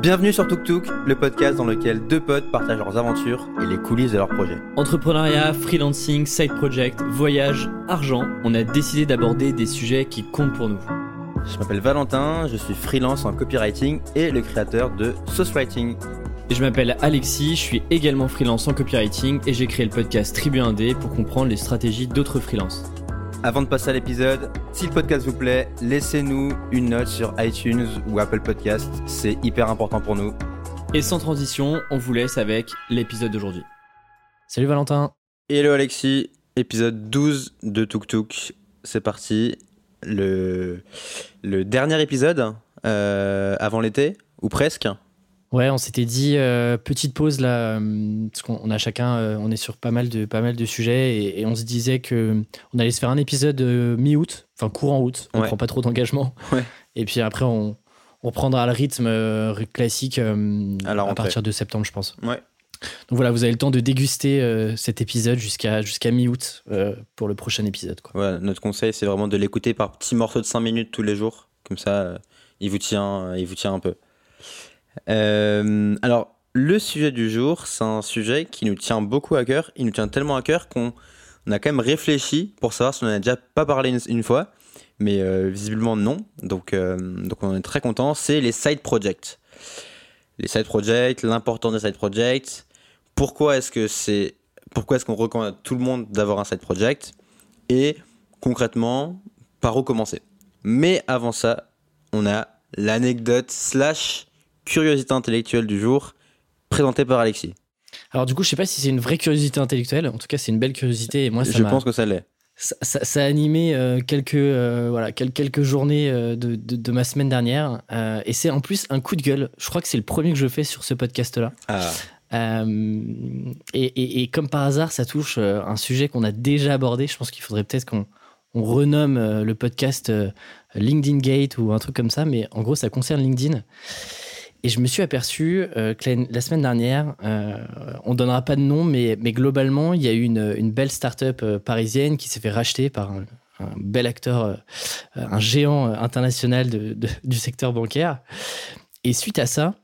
Bienvenue sur Tuk Tuk, le podcast dans lequel deux potes partagent leurs aventures et les coulisses de leurs projets. Entrepreneuriat, freelancing, side project, voyage, argent, on a décidé d'aborder des sujets qui comptent pour nous. Je m'appelle Valentin, je suis freelance en copywriting et le créateur de Sauce Writing. Et je m'appelle Alexis, je suis également freelance en copywriting et j'ai créé le podcast Tribu 1D pour comprendre les stratégies d'autres freelances. Avant de passer à l'épisode, si le podcast vous plaît, laissez-nous une note sur iTunes ou Apple Podcast, c'est hyper important pour nous. Et sans transition, on vous laisse avec l'épisode d'aujourd'hui. Salut Valentin. Hello Alexis, épisode 12 de Tuk Tuk, c'est parti. Le, le dernier épisode euh, avant l'été, ou presque. Ouais, on s'était dit euh, petite pause là, euh, parce qu'on a chacun, euh, on est sur pas mal de pas mal de sujets et, et on se disait que on allait se faire un épisode mi-août, enfin courant août, on Ouais. prend pas trop d'engagement. Ouais. Et puis après on, on prendra le rythme classique À partir de septembre, je pense. Ouais. Donc voilà, vous avez le temps de déguster cet épisode jusqu'à jusqu'à mi-août pour le prochain épisode. Quoi. Ouais, notre conseil, c'est vraiment de l'écouter par petits morceaux de 5 minutes tous les jours. Comme ça, il, vous tient, il vous tient un peu. Euh, alors, le sujet du jour, c'est un sujet qui nous tient beaucoup à cœur. Il nous tient tellement à cœur qu'on on a quand même réfléchi pour savoir si on en a déjà pas parlé une, une fois. Mais euh, visiblement, non. Donc, euh, donc, on est très content. C'est les side projects. Les side projects, l'importance des side projects. Pourquoi est-ce que c'est. Pourquoi est-ce qu'on recommande à tout le monde d'avoir un side project? Et concrètement, par où commencer? Mais avant ça, on a l'anecdote slash curiosité intellectuelle du jour présentée par Alexis. Alors du coup, je sais pas si c'est une vraie curiosité intellectuelle. En tout cas, c'est une belle curiosité et moi, ça Je pense que ça l'est. ça, ça- ça a animé euh, quelques, euh, voilà, quel- quelques journées euh, de, de- de ma semaine dernière. Et c'est en plus un coup de gueule. Je crois que c'est le premier que je fais sur ce podcast-là. Ah, et, et- et comme par hasard, ça touche un sujet qu'on a déjà abordé. Je pense qu'il faudrait peut-être qu'on on renomme le podcast LinkedIn Gate ou un truc comme ça. Mais en gros, ça concerne LinkedIn. Et je me suis aperçu euh, que la, semaine dernière, euh, on donnera pas de nom, mais, mais globalement, il y a eu une, belle start-up euh, parisienne qui s'est fait racheter par un, bel acteur, euh, un géant international du secteur bancaire. Et suite à ça,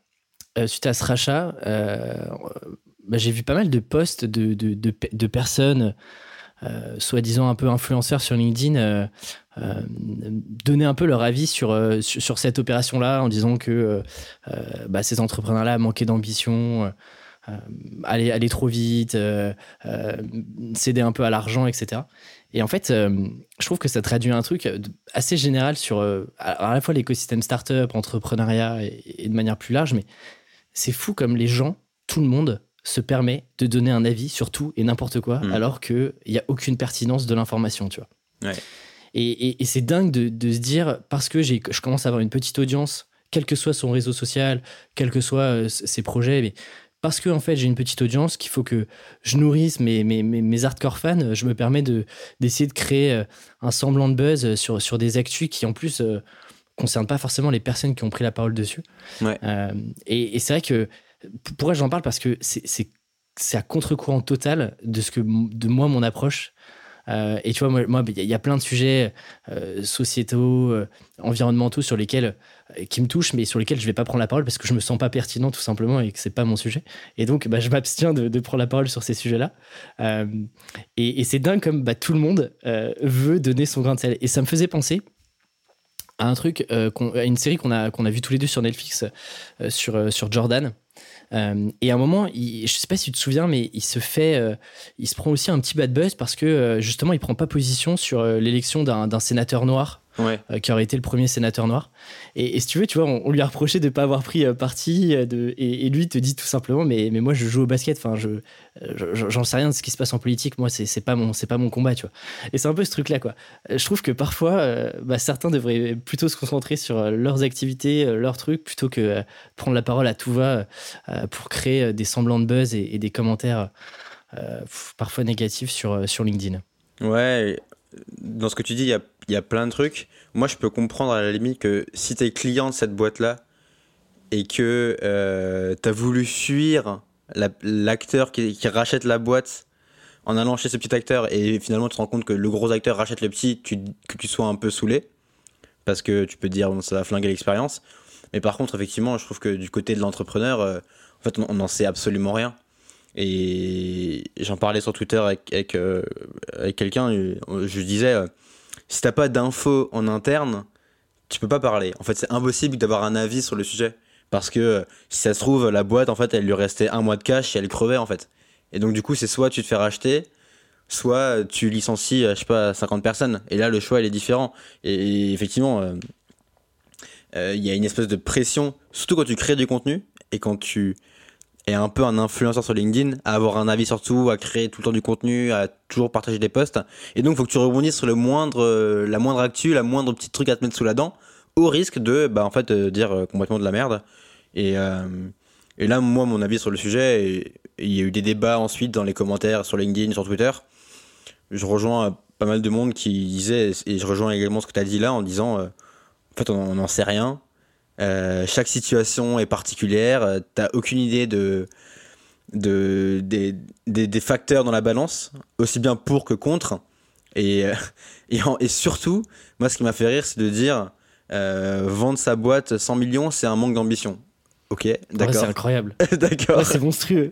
suite à ce rachat, bah, j'ai vu pas mal de posts de, de personnes, euh, soi-disant un peu influenceurs sur LinkedIn, euh, euh, donner un peu leur avis sur, sur, cette opération-là en disant que bah, ces entrepreneurs-là manquaient d'ambition, allaient, trop vite, cédaient un peu à l'argent, etc. Et en fait, je trouve que ça traduit un truc assez général sur à la fois l'écosystème startup, entrepreneuriat et de manière plus large, mais c'est fou comme les gens, tout le monde, se permet de donner un avis sur tout et n'importe quoi, Mm. alors qu'il n'y a aucune pertinence de l'information, tu vois. Ouais. Et, et- et c'est dingue de, de se dire, parce que je commence à avoir une petite audience, quel que soit son réseau social, quels que soient euh, ses projets, mais parce que en fait j'ai une petite audience, qu'il faut que je nourrisse mes, mes, mes, mes hardcore fans, je me permets de, d'essayer de créer euh, un semblant de buzz sur, sur des actus qui en plus euh, concernent pas forcément les personnes qui ont pris la parole dessus. Ouais. Euh, et et c'est vrai que pourquoi j'en parle Parce que c'est- à contre-courant total de ce que de moi mon approche. Euh, et tu vois, moi, il y, a- plein de sujets euh, sociétaux, euh, environnementaux sur lesquels euh, qui me touchent, mais sur lesquels je vais pas prendre la parole parce que je me sens pas pertinent tout simplement et que c'est pas mon sujet. Et donc, bah, je m'abstiens de, de prendre la parole sur ces sujets-là. Et c'est dingue comme bah, tout le monde veut donner son grain de sel. Et ça me faisait penser à un truc, à une série qu'on a, qu'on a vu tous les deux sur Netflix sur, sur Jordan. Euh, et à un moment, il, je sais pas si tu te souviens, mais il se fait, euh, il se prend aussi un petit bad buzz parce que euh, justement, il prend pas position sur l'élection d'un sénateur noir Ouais. euh, qui aurait été le premier sénateur noir. Et, et si tu veux, tu vois, on, on lui a reproché de pas avoir pris euh, parti. euh, de, et, et lui te dit tout simplement, mais, mais moi je joue au basket. Enfin, je, je- je- j'en sais rien de ce qui se passe en politique. Moi, c'est, c'est pas mon, c'est pas mon combat, tu vois. Et c'est un peu ce truc-là, quoi. Je trouve que parfois, bah, certains devraient plutôt se concentrer sur leurs activités, leurs trucs, plutôt que prendre la parole à tout va pour créer des semblants de buzz et, et des commentaires parfois négatifs sur, sur LinkedIn. Ouais, dans ce que tu dis, il y a, il y a plein de trucs. Moi, je peux comprendre à la limite que si tu es client de cette boîte-là et que tu as voulu fuir la- l'acteur qui, rachète la boîte en allant chez ce petit acteur et finalement tu te rends compte que le gros acteur rachète le petit, que tu sois un peu saoulé parce que tu peux dire bon, ça va flinguer l'expérience. Mais par contre, effectivement, je trouve que du côté de l'entrepreneur, euh, en fait, on n'en sait absolument rien. Et j'en parlais sur Twitter avec, avec, euh, quelqu'un, je disais, euh, si t'as pas d'infos en interne, tu peux pas parler. En fait, c'est impossible d'avoir un avis sur le sujet. Parce que si ça se trouve, la boîte, en fait, elle lui restait un mois de cash et elle crevait, en fait. Et donc, du coup, c'est soit tu te fais racheter, soit tu licencies, je sais pas, 50 personnes. Et là, le choix, il est différent. Et, effectivement, il y a une espèce de pression, surtout quand tu crées du contenu et quand tu et un peu un influenceur sur LinkedIn, à avoir un avis sur tout, à créer tout le temps du contenu, à toujours partager des posts. Et donc, il faut que tu rebondisses sur le moindre, euh, la moindre actu, la moindre petit truc à te mettre sous la dent, au risque de, bah, en fait, dire euh, complètement de la merde. Et, euh, et là, moi, mon avis sur le sujet, il y a eu des débats ensuite dans les commentaires sur LinkedIn, sur Twitter. Je rejoins pas mal de monde qui disait, et je rejoins également ce que tu as dit là, en disant, en fait, on n'en sait rien euh, chaque situation est particulière. Euh, t'as aucune idée de, de des, des, facteurs dans la balance, aussi bien pour que contre. Et, euh, et, et surtout, moi, ce qui m'a fait rire, c'est de dire vendre sa boîte 100 millions, c'est un manque d'ambition. Ok, d'accord. c'est incroyable. d'accord. c'est monstrueux.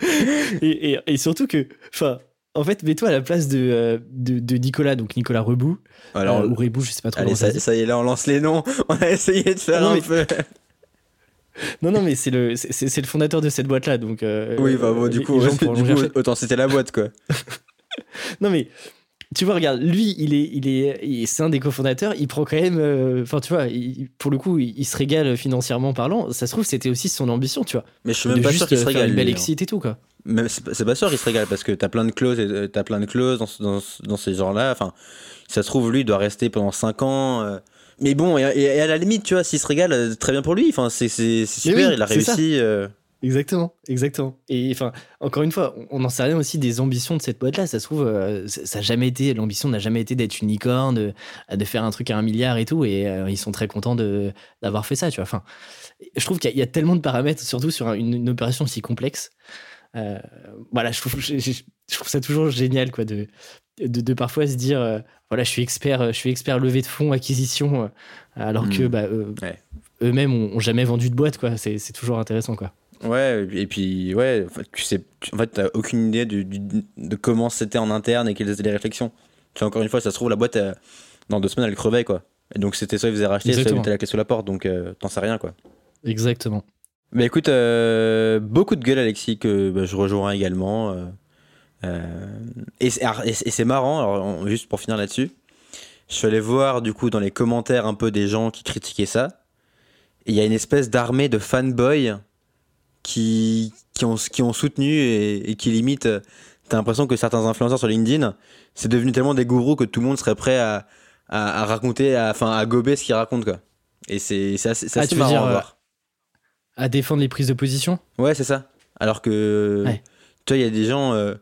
et, et, et, surtout que, enfin, en fait, mets-toi à la place de, euh, de, Nicolas, donc Nicolas Rebou. Alors, euh, ou Rebou, je sais pas trop allez, ça, ça, y est, là, on lance les noms. On a essayé de faire un peu. Non, non, mais c'est le, c'est, le fondateur de cette boîte-là, donc. Euh, oui, bah, bon, du coup, autant c'était la boîte, quoi. non, mais tu vois, regarde, lui, il est, il est, c'est un des cofondateurs. Il prend quand même, enfin, tu vois, pour le coup, il, se régale financièrement parlant. Ça se trouve, c'était aussi son ambition, tu vois. Mais je suis même pas sûr qu'il se régale. Une belle hein. et tout, quoi c'est pas sûr qu'il se régale parce que t'as plein de clauses et euh, t'as plein de clauses dans, dans, ces genres-là. Enfin, ça se trouve, lui, il doit rester pendant 5 ans. Euh. Mais bon, et, à la limite, tu vois, s'il se régale, euh, très bien pour lui. Enfin, c'est super, il a réussi. Exactement, exactement. Et enfin, encore une fois, on n'en sait rien aussi des ambitions de cette boîte-là. Ça se trouve, ça a jamais été, l'ambition n'a jamais été d'être une licorne, de, de, faire un truc à un milliard et tout. Et ils sont très contents d'avoir fait ça, tu vois. Enfin, je trouve qu'il y, a tellement de paramètres, surtout sur une, une opération aussi complexe. Euh, voilà, je trouve, je, trouve, ça toujours génial quoi, de, de, parfois se dire euh, voilà, je suis expert, je suis expert levée de fonds, acquisition, euh, alors que hmm. bah, eux-mêmes ont, jamais vendu de boîte. quoi. C'est toujours intéressant. quoi. Ouais, et puis, ouais, tu sais, en fait, t'as aucune idée de, de comment c'était en interne et quelles étaient les réflexions. Tu encore une fois, ça se trouve, la boîte, dans deux semaines, elle crevait, quoi. Et donc, c'était soit ils faisaient racheter, soit ils mettaient la clé sous la porte, donc t'en sais rien, quoi. Exactement. Mais écoute, euh, beaucoup de gueule, Alexis, que bah, je rejoins également. Euh, euh, et, c'est marrant, alors, juste pour finir là-dessus, je suis allé voir du coup dans les commentaires un peu des gens qui critiquaient ça. Il y a une espèce d'armée de fanboys qui, qui, ont, qui ont soutenu et, qui limite. T'as l'impression que certains influenceurs sur LinkedIn, c'est devenu tellement des gourous que tout le monde serait prêt à, à, raconter, enfin à, gober ce qu'ils racontent quoi. Et c'est assez, ah, assez marrant à voir à défendre les prises de position? Ouais, c'est ça. Alors que, tu vois, il y a des gens, euh,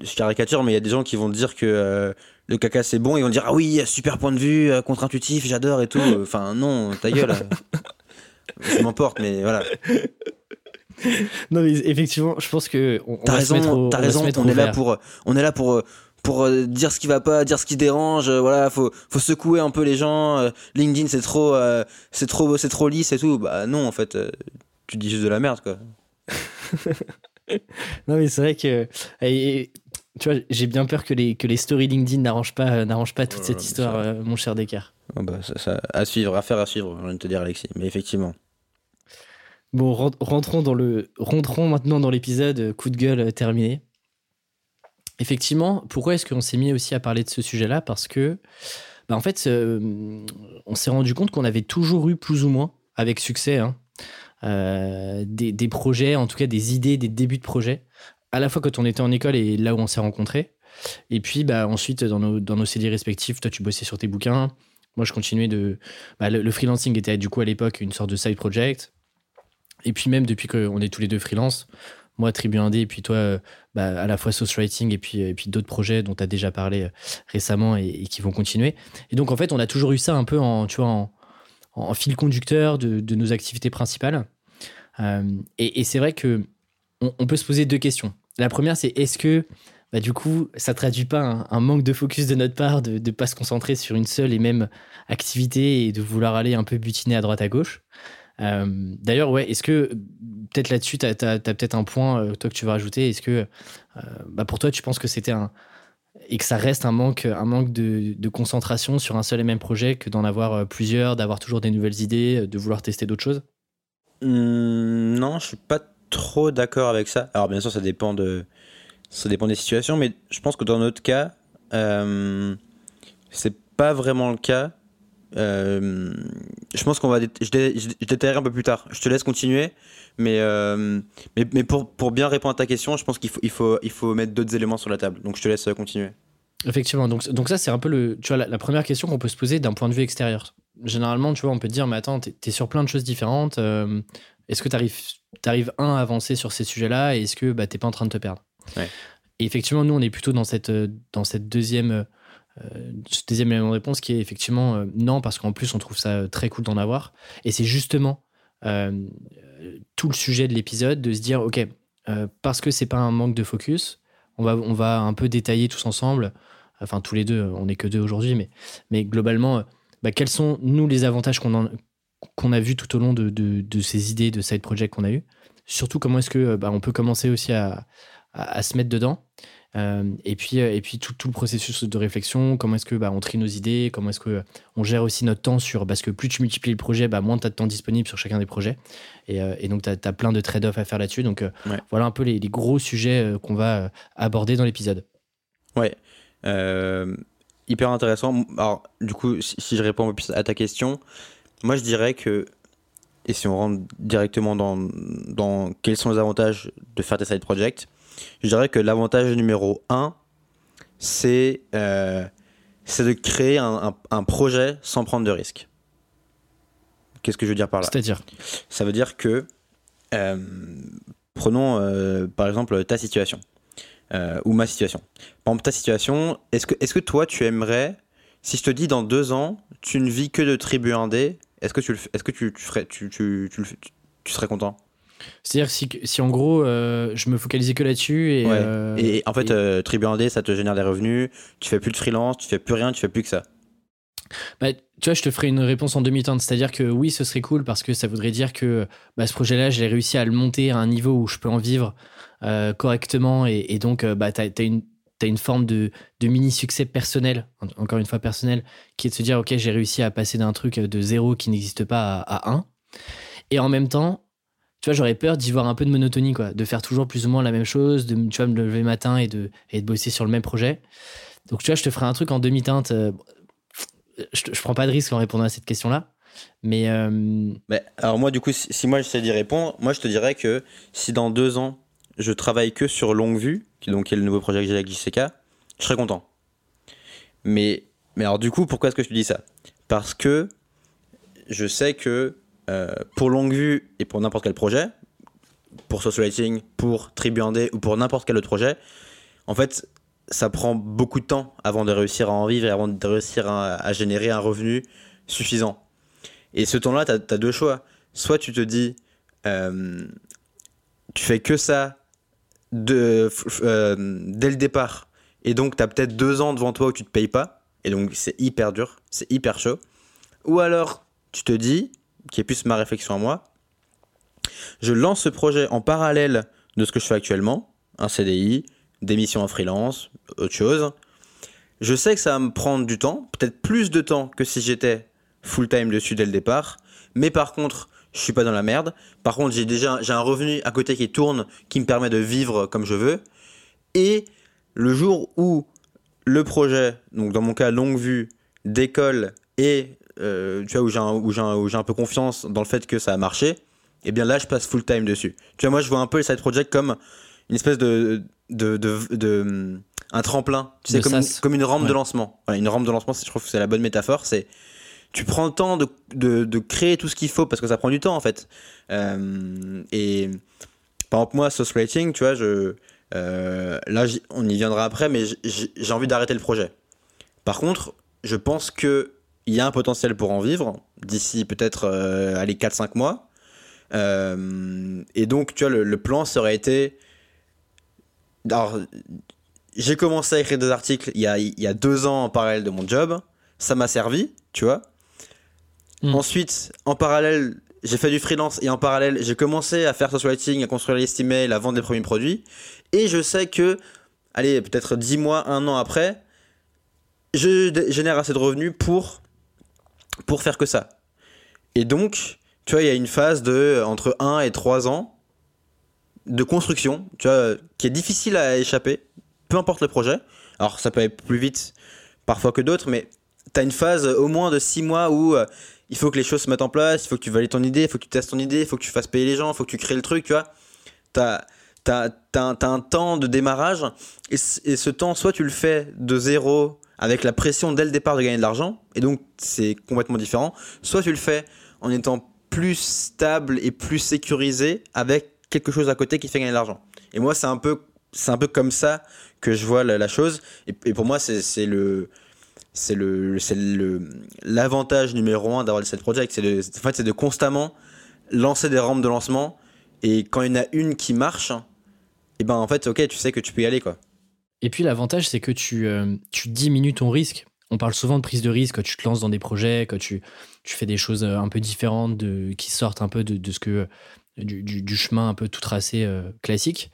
je caricature, mais il y a des gens qui vont dire que euh, le caca c'est bon, ils vont dire ah oui, super point de vue, euh, contre-intuitif, j'adore et tout. Enfin, non, ta gueule. je m'emporte, mais voilà. Non, mais effectivement, je pense que. T'as raison, t'as raison, on, est là pour, on est là pour pour euh, dire ce qui va pas, dire ce qui dérange. Euh, voilà, faut, faut secouer un peu les gens. Euh, LinkedIn, c'est trop, c'est trop, c'est trop lisse et tout. Bah non, en fait, tu dis juste de la merde, quoi. non, mais c'est vrai que. tu vois, j'ai bien peur que les, que les stories LinkedIn n'arrangent pas, n'arrangent pas toute cette histoire, mon cher Descartes. Oh, bah, ça, à suivre, à faire à suivre, je viens de te dire, Alexis. Mais effectivement. Bon, rentrons, dans le, rentrons maintenant dans l'épisode coup de gueule terminé. Effectivement, pourquoi est-ce qu'on s'est mis aussi à parler de ce sujet-là? Parce que, bah, en fait, euh, on s'est rendu compte qu'on avait toujours eu plus ou moins, avec succès, hein, euh, des, projets, en tout cas des idées, des débuts de projets, à la fois quand on était en école et là où on s'est rencontrés. Et puis, bah, ensuite, dans nos, dans nos CD respectifs, toi, tu bossais sur tes bouquins. Moi, je continuais de. Bah, le, freelancing était du coup à l'époque une sorte de side project. Et puis, même depuis qu'on est tous les deux freelance, moi, Tribu Indé, et puis toi, euh, bah, à la fois Source Writing et puis, puis d'autres projets dont tu as déjà parlé euh, récemment et, qui vont continuer. Et donc, en fait, on a toujours eu ça un peu en, fil conducteur de, nos activités principales. Euh, et, c'est vrai que on, peut se poser deux questions. La première, c'est est-ce que bah, du coup, ça traduit pas un, manque de focus de notre part de ne pas se concentrer sur une seule et même activité et de vouloir aller un peu butiner à droite à gauche. Euh, d'ailleurs, ouais, est-ce que peut-être là-dessus, tu as, peut-être un point, euh, toi, que tu veux rajouter? Est-ce que euh, bah, pour toi, tu penses que c'était un. et que ça reste un manque, un manque de, de concentration sur un seul et même projet que d'en avoir plusieurs, d'avoir toujours des nouvelles idées, de vouloir tester d'autres choses? Mmh, Non, je suis pas trop d'accord avec ça. Alors, bien sûr, ça dépend de. Ça dépend des situations, mais je pense que dans notre cas, c'est pas vraiment le cas. Euh, je pense qu'on va. Un peu plus tard. Je te laisse continuer. Mais, euh, mais, mais, pour, pour bien répondre à ta question, je pense qu'il faut, il faut, il faut mettre d'autres éléments sur la table. Donc je te laisse continuer. Effectivement. Donc, donc ça, c'est un peu le, tu vois, la, première question qu'on peut se poser d'un point de vue extérieur. Généralement, tu vois, on peut dire, mais attends, t'es es sur plein de choses différentes. Euh, est-ce que tu arrives, un, à avancer sur ces sujets-là et est-ce que bah, t'es pas en train de te perdre? Et effectivement, nous, on est plutôt dans cette, dans cette deuxième euh, deuxième réponse qui est effectivement euh, non, parce qu'en plus on trouve ça euh, très cool d'en avoir. Et c'est justement tout le sujet de l'épisode de se dire, ok, parce que c'est pas un manque de focus, on va, on va un peu détailler tous ensemble, enfin tous les deux, on n'est que deux aujourd'hui, mais, mais globalement, bah, quels sont nous les avantages qu'on qu'on a vu tout au long de, de, ces idées de side project qu'on a eu? Surtout comment est-ce que bah, on peut commencer aussi à, à, se mettre dedans. Euh, et puis, euh, et puis tout, tout, le processus de réflexion, comment est-ce que bah, on trie nos idées, comment est-ce que on gère aussi notre temps sur. Parce que plus tu multiplies le projet, bah, moins tu as de temps disponible sur chacun des projets. Et, euh, et donc, tu as, plein de trade-offs à faire là-dessus. Donc, voilà un peu les, gros sujets qu'on va aborder dans l'épisode. Ouais. hyper intéressant. Alors, du coup, si, je réponds à ta question, moi je dirais que et si on rentre directement dans, dans quels sont les avantages de faire des side projects, je dirais que l'avantage numéro un, c'est euh, de créer un, un, projet sans prendre de risques. Qu'est-ce que je veux dire par là? C'est-à-dire? Ça veut dire que, euh, prenons euh, par exemple ta situation, euh, ou ma situation. Par exemple, ta situation, est-ce que, est que toi, tu aimerais, si je te dis dans deux ans, tu ne vis que de tribu indé, est-ce que, tu, est -ce que tu, tu, ferais, tu, tu, tu, tu serais content? C'est-à-dire si, si en gros euh, je me focalisais que là-dessus et, euh, et, en fait euh, Tribu ça te génère des revenus, tu fais plus de freelance, tu fais plus rien, tu fais plus que ça. Bah, tu vois, je te ferai une réponse en demi-teinte, c'est-à-dire que oui, ce serait cool parce que ça voudrait dire que bah, ce projet-là, j'ai réussi à le monter à un niveau où je peux en vivre correctement et, donc bah, tu as, une as une forme de, de mini-succès personnel, encore une fois personnel, qui est de se dire, OK, j'ai réussi à passer d'un truc de zéro qui n'existe pas à, à un. Et en même temps, tu vois, j'aurais peur d'y voir un peu de monotonie, quoi, de faire toujours plus ou moins la même chose, de tu vois, me lever le matin et de, et de bosser sur le même projet. Donc, tu vois, je te ferai un truc en demi-teinte. Euh, je, je prends pas de risque en répondant à cette question-là. Mais, euh, alors, moi, du coup, si, moi j'essaie d'y répondre, moi je te dirais que si dans deux ans, je travaille que sur longue vue, qui est le nouveau projet que j'ai avec JCK, je serais content. Mais, mais alors, du coup, pourquoi est-ce que je te dis ça? Parce que je sais que euh, pour longue vue et pour n'importe quel projet, pour Socialiting, pour Tribuandé ou pour n'importe quel autre projet, en fait, ça prend beaucoup de temps avant de réussir à en vivre et avant de réussir à, générer un revenu suffisant. Et ce temps-là, tu as, deux choix. Soit tu te dis, euh, tu fais que ça euh, dès le départ, et donc tu as peut-être deux ans devant toi où tu te payes pas, et donc c'est hyper dur, c'est hyper chaud. Ou alors tu te dis, qui est plus ma réflexion à moi. Je lance ce projet en parallèle de ce que je fais actuellement, un CDI, des missions en freelance, autre chose. Je sais que ça va me prendre du temps, peut-être plus de temps que si j'étais full-time dessus dès le départ, mais par contre, je suis pas dans la merde. Par contre, j'ai déjà j'ai un revenu à côté qui tourne, qui me permet de vivre comme je veux. Et le jour où le projet, donc dans mon cas longue vue, décolle et euh, tu vois, où j'ai un, un, un, peu confiance dans le fait que ça a marché, et eh bien là, je passe full time dessus. Tu vois, moi, je vois un peu les side projects comme une espèce de, de, de, un tremplin, tu sais, comme, comme, une rampe de lancement. une rampe de lancement, je trouve que c'est la bonne métaphore. C'est tu prends le temps de, de, de créer tout ce qu'il faut parce que ça prend du temps en fait. Euh, et par exemple, moi, Sauce Rating, tu vois, je, euh, là, on y viendra après, mais j'ai envie d'arrêter le projet. Par contre, je pense que il y a un potentiel pour en vivre d'ici peut-être euh, les 4-5 mois. Euh, et donc, tu vois, le, plan, ça aurait été. Alors, j'ai commencé à écrire des articles il y, a, il y a deux ans en parallèle de mon job. Ça m'a servi, tu vois. Mm. Ensuite, en parallèle, j'ai fait du freelance et en parallèle, j'ai commencé à faire social writing, à construire les liste email, à vendre des premiers produits. Et je sais que, allez, peut-être 10 mois, un an après, je génère assez de revenus pour, pour faire que ça. Et donc, tu vois, il y a une phase de entre 1 et 3 ans de construction, tu vois, qui est difficile à échapper, peu importe le projet. Alors, ça peut aller plus vite parfois que d'autres, mais tu as une phase au moins de 6 mois où euh, il faut que les choses se mettent en place, il faut que tu valides ton idée, il faut que tu testes ton idée, il faut que tu fasses payer les gens, il faut que tu crées le truc, tu vois. T'as as, t'as un temps de démarrage et, et ce temps, soit tu le fais de zéro avec la pression dès le départ de gagner de l'argent, et donc c'est complètement différent, soit tu le fais en étant plus stable et plus sécurisé avec quelque chose à côté qui fait gagner de l'argent. Et moi, c'est un peu, c'est un peu comme ça que je vois la, chose. Et, pour moi, c'est le, c'est le, le, l'avantage numéro un d'avoir le set project. C'est de, en fait, c'est de constamment lancer des rampes de lancement. Et quand il y en a une qui marche, et ben en fait, ok, tu sais que tu peux y aller quoi. Et puis l'avantage, c'est que tu, euh, tu diminues ton risque. On parle souvent de prise de risque quand tu te lances dans des projets, quand tu, tu fais des choses euh, un peu différentes, de, qui sortent un peu de, de ce que, du, du- du chemin un peu tout tracé euh, classique.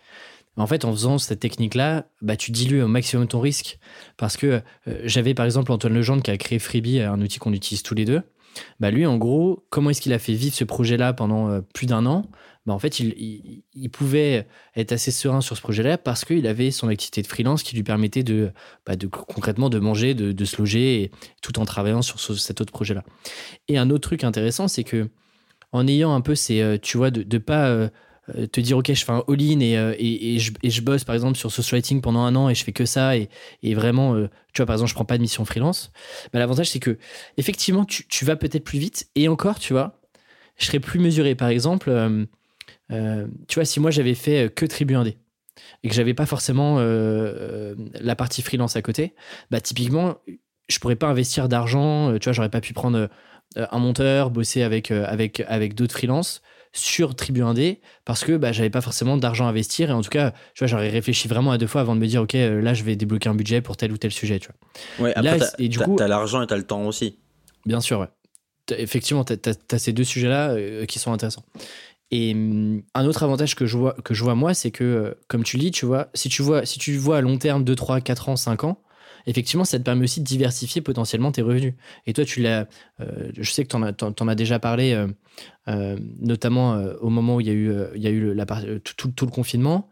En fait, en faisant cette technique-là, bah, tu dilues au maximum ton risque. Parce que euh, j'avais par exemple Antoine Legendre qui a créé Freebie, un outil qu'on utilise tous les deux. Bah, lui, en gros, comment est-ce qu'il a fait vivre ce projet-là pendant euh, plus d'un an? Bah, En fait, il, pouvait être assez serein sur ce projet-là parce qu'il avait son activité de freelance qui lui permettait de, bah, de concrètement de manger, de, de se loger, tout en travaillant sur ce- cet autre projet-là. Et un autre truc intéressant, c'est que en ayant un peu ces, euh, tu vois, de ne pas euh, euh, te dire, ok, je fais un all-in et, je, bosse par exemple sur social writing pendant un an et je fais que ça et, vraiment, tu vois, par exemple, je prends pas de mission freelance. Bah, L'avantage, c'est que effectivement, tu, vas peut-être plus vite et encore, tu vois, je serais plus mesuré. Par exemple, euh, tu vois, si moi j'avais fait euh, que Tribu 1D et que j'avais pas forcément euh, la partie freelance à côté, bah typiquement, je pourrais pas investir d'argent. Tu vois, j'aurais pas pu prendre un monteur, bosser avec, avec, avec d'autres freelances sur Tribu 1D parce que bah, j'avais pas forcément d'argent à investir et en tout cas tu vois j'aurais réfléchi vraiment à deux fois avant de me dire ok là je vais débloquer un budget pour tel ou tel sujet tu vois Ouais, Là, après, t'as, et du coup- t'as l'argent et t'as le temps aussi. Bien sûr, ouais. Effectivement, tu as, ces deux sujets-là qui sont intéressants. Et hum, un autre avantage que je vois, que je vois moi, c'est que, euh, comme tu dis, tu vois, si tu vois, si tu vois à long terme 2, 3, 4 ans, 5 ans, effectivement, ça te permet aussi de diversifier potentiellement tes revenus. Et toi, tu l'as, euh, je sais que tu en, as- as déjà parlé, euh, notamment au moment où il y a eu, il y a eu la tout- tout le confinement.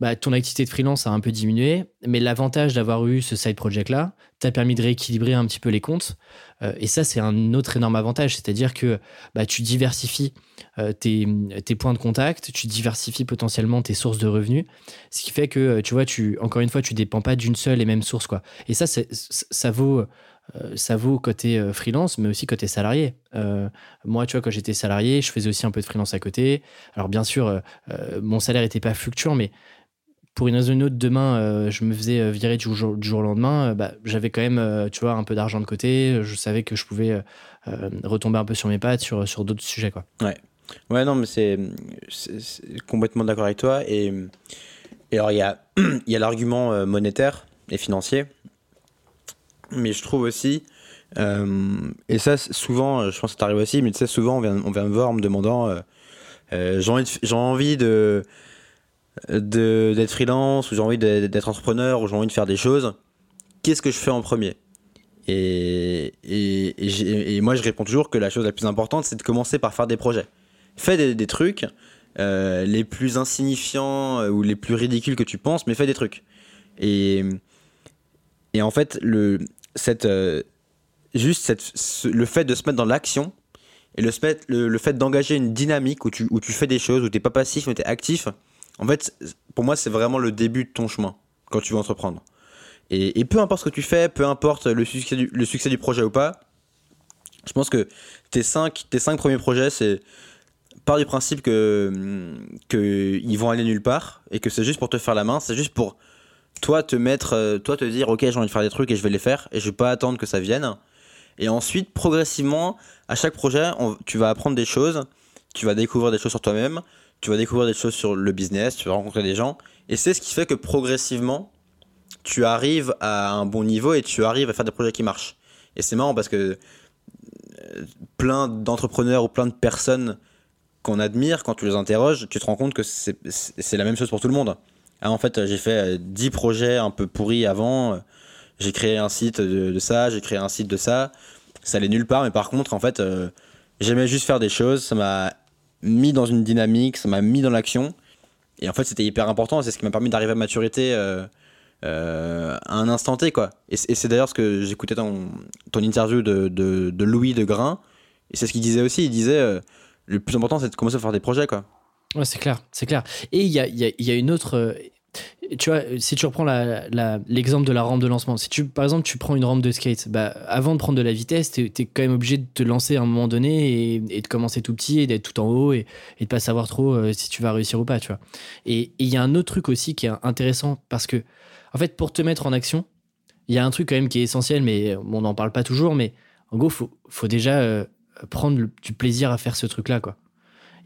Bah, ton activité de freelance a un peu diminué, mais l'avantage d'avoir eu ce side project-là t'a permis de rééquilibrer un petit peu les comptes. Euh, et ça, c'est un autre énorme avantage, c'est-à-dire que bah, tu diversifies euh, tes, points de contact, tu diversifies potentiellement tes sources de revenus, ce qui fait que, euh, tu vois, tu, encore une fois, tu dépends pas d'une seule et même source. Quoi. Et ça, ça vaut... euh, ça vaut côté euh, freelance, mais aussi côté salarié. Euh, moi, tu vois, quand j'étais salarié, je faisais aussi un peu de freelance à côté. Alors, bien sûr, mon salaire n'était pas fluctuant, mais pour une raison ou une autre, demain, je me faisais virer du jour, du jour au lendemain. bah, j'avais quand même, tu vois, un peu d'argent de côté. Je savais que je pouvais retomber un peu sur mes pattes sur, sur d'autres sujets, quoi. Ouais, non, mais c'est, complètement d'accord avec toi. Et, alors, il y a, y a l'argument monétaire et financier. Mais je trouve aussi, euh, et ça, souvent, euh, je pense que ça t'arrive aussi, mais tu sais, souvent, on vient, on vient me voir en me demandant euh, j'ai envie de, de, d'être freelance, ou j'ai envie d'être entrepreneur, ou j'ai envie de faire des choses. Qu'est-ce que je fais en premier? Et, et, moi, je réponds toujours que la chose la plus importante, c'est de commencer par faire des projets fais des, trucs les plus insignifiants ou les plus ridicules que tu penses, mais fais des trucs. Et, et en fait, le, euh, juste le fait de se mettre dans l'action et le, fait d'engager une dynamique où tu, fais des choses, où tu n'es pas passif, mais tu es actif, en fait, pour moi, c'est vraiment le début de ton chemin quand tu veux entreprendre. Et, peu importe ce que tu fais, peu importe le succès du, projet ou pas, je pense que tes cinq, tes cinq premiers projets, c'est part du principe que, hum, que ils vont aller nulle part et que c'est juste pour te faire la main, c'est juste pour toi te mettre, euh, toi te dire ok j'ai envie de faire des trucs et je vais les faire et je vais pas attendre que ça vienne. Et ensuite progressivement à chaque projet tu vas apprendre des choses, tu vas découvrir des choses sur toi-même, tu vas découvrir des choses sur le business, tu vas rencontrer des gens et c'est ce qui fait que progressivement tu arrives à un bon niveau et tu arrives à faire des projets qui marchent. Et c'est marrant parce que euh, plein d'entrepreneurs ou plein de personnes qu'on admire, quand tu les interroges, tu te rends compte que c'est la même chose pour tout le monde. Ah, en fait, j'ai fait 10 euh, projets un peu pourris avant, j'ai créé un site de, ça, j'ai créé un site de ça, ça allait nulle part, mais par contre, en fait, euh, j'aimais juste faire des choses, ça m'a mis dans une dynamique, ça m'a mis dans l'action, et en fait, c'était hyper important, c'est ce qui m'a permis d'arriver à maturité euh, à un instant T, quoi. Et, c'est d'ailleurs ce que j'écoutais ton, ton interview de, de, Louis de Grain, et c'est ce qu'il disait aussi. Il disait euh, le plus important, c'est de commencer à faire des projets, quoi. Ouais, c'est clair, c'est clair. Et il y a, y, y a, une autre. Euh, tu vois, si tu reprends l'exemple de la rampe de lancement, si tu, par exemple, tu prends une rampe de skate, bah, avant de prendre de la vitesse, tu es, quand même obligé de te lancer à un moment donné et, de commencer tout petit et d'être tout en haut et, et de pas savoir trop si tu vas réussir ou pas, tu vois. Et il y a un autre truc aussi qui est intéressant parce que en fait, pour te mettre en action, il y a un truc quand même qui est essentiel, mais on n'en parle pas toujours, mais en gros, faut, faut déjà euh, prendre du plaisir à faire ce truc-là, quoi.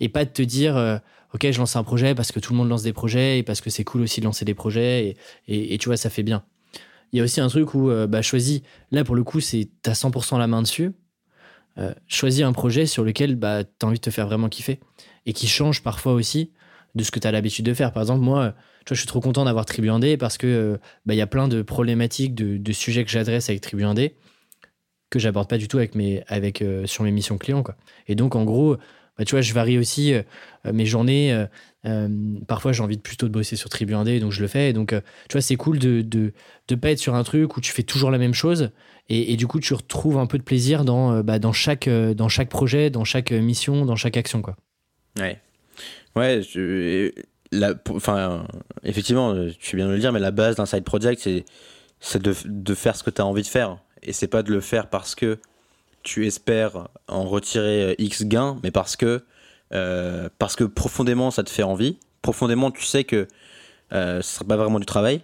Et pas de te dire, euh, ok, je lance un projet parce que tout le monde lance des projets et parce que c'est cool aussi de lancer des projets et, et, tu vois, ça fait bien. Il y a aussi un truc où, euh, bah, choisis, là pour le coup, c'est t'as 100% la main dessus. choisis un projet sur lequel bah, tu as envie de te faire vraiment kiffer et qui change parfois aussi de ce que tu as l'habitude de faire. Par exemple, moi, je suis trop content d'avoir Tribu 1D parce que euh, bah, il y a plein de problématiques, de, sujets que j'adresse avec Tribu 1D que j'aborde pas du tout avec mes, avec, euh, sur mes missions clients. Quoi. Et donc, en gros, bah, tu vois, je varie aussi euh, mes journées. parfois, j'ai envie de plutôt de bosser sur Tribu 1D, donc je le fais. donc, tu vois, c'est cool de ne pas être sur un truc où tu fais toujours la même chose. Et, du coup, tu retrouves un peu de plaisir dans, bah, dans, chaque, dans chaque projet, dans chaque mission, dans chaque action. Quoi. Ouais. Ouais, enfin, effectivement, tu bien de le dire, mais la base d'un side project, c'est de, de, faire ce que tu as envie de faire. Et c'est pas de le faire parce que tu espères en retirer euh, X gains, mais parce que, euh, parce que profondément ça te fait envie. Profondément, tu sais que euh, ce sera pas vraiment du travail.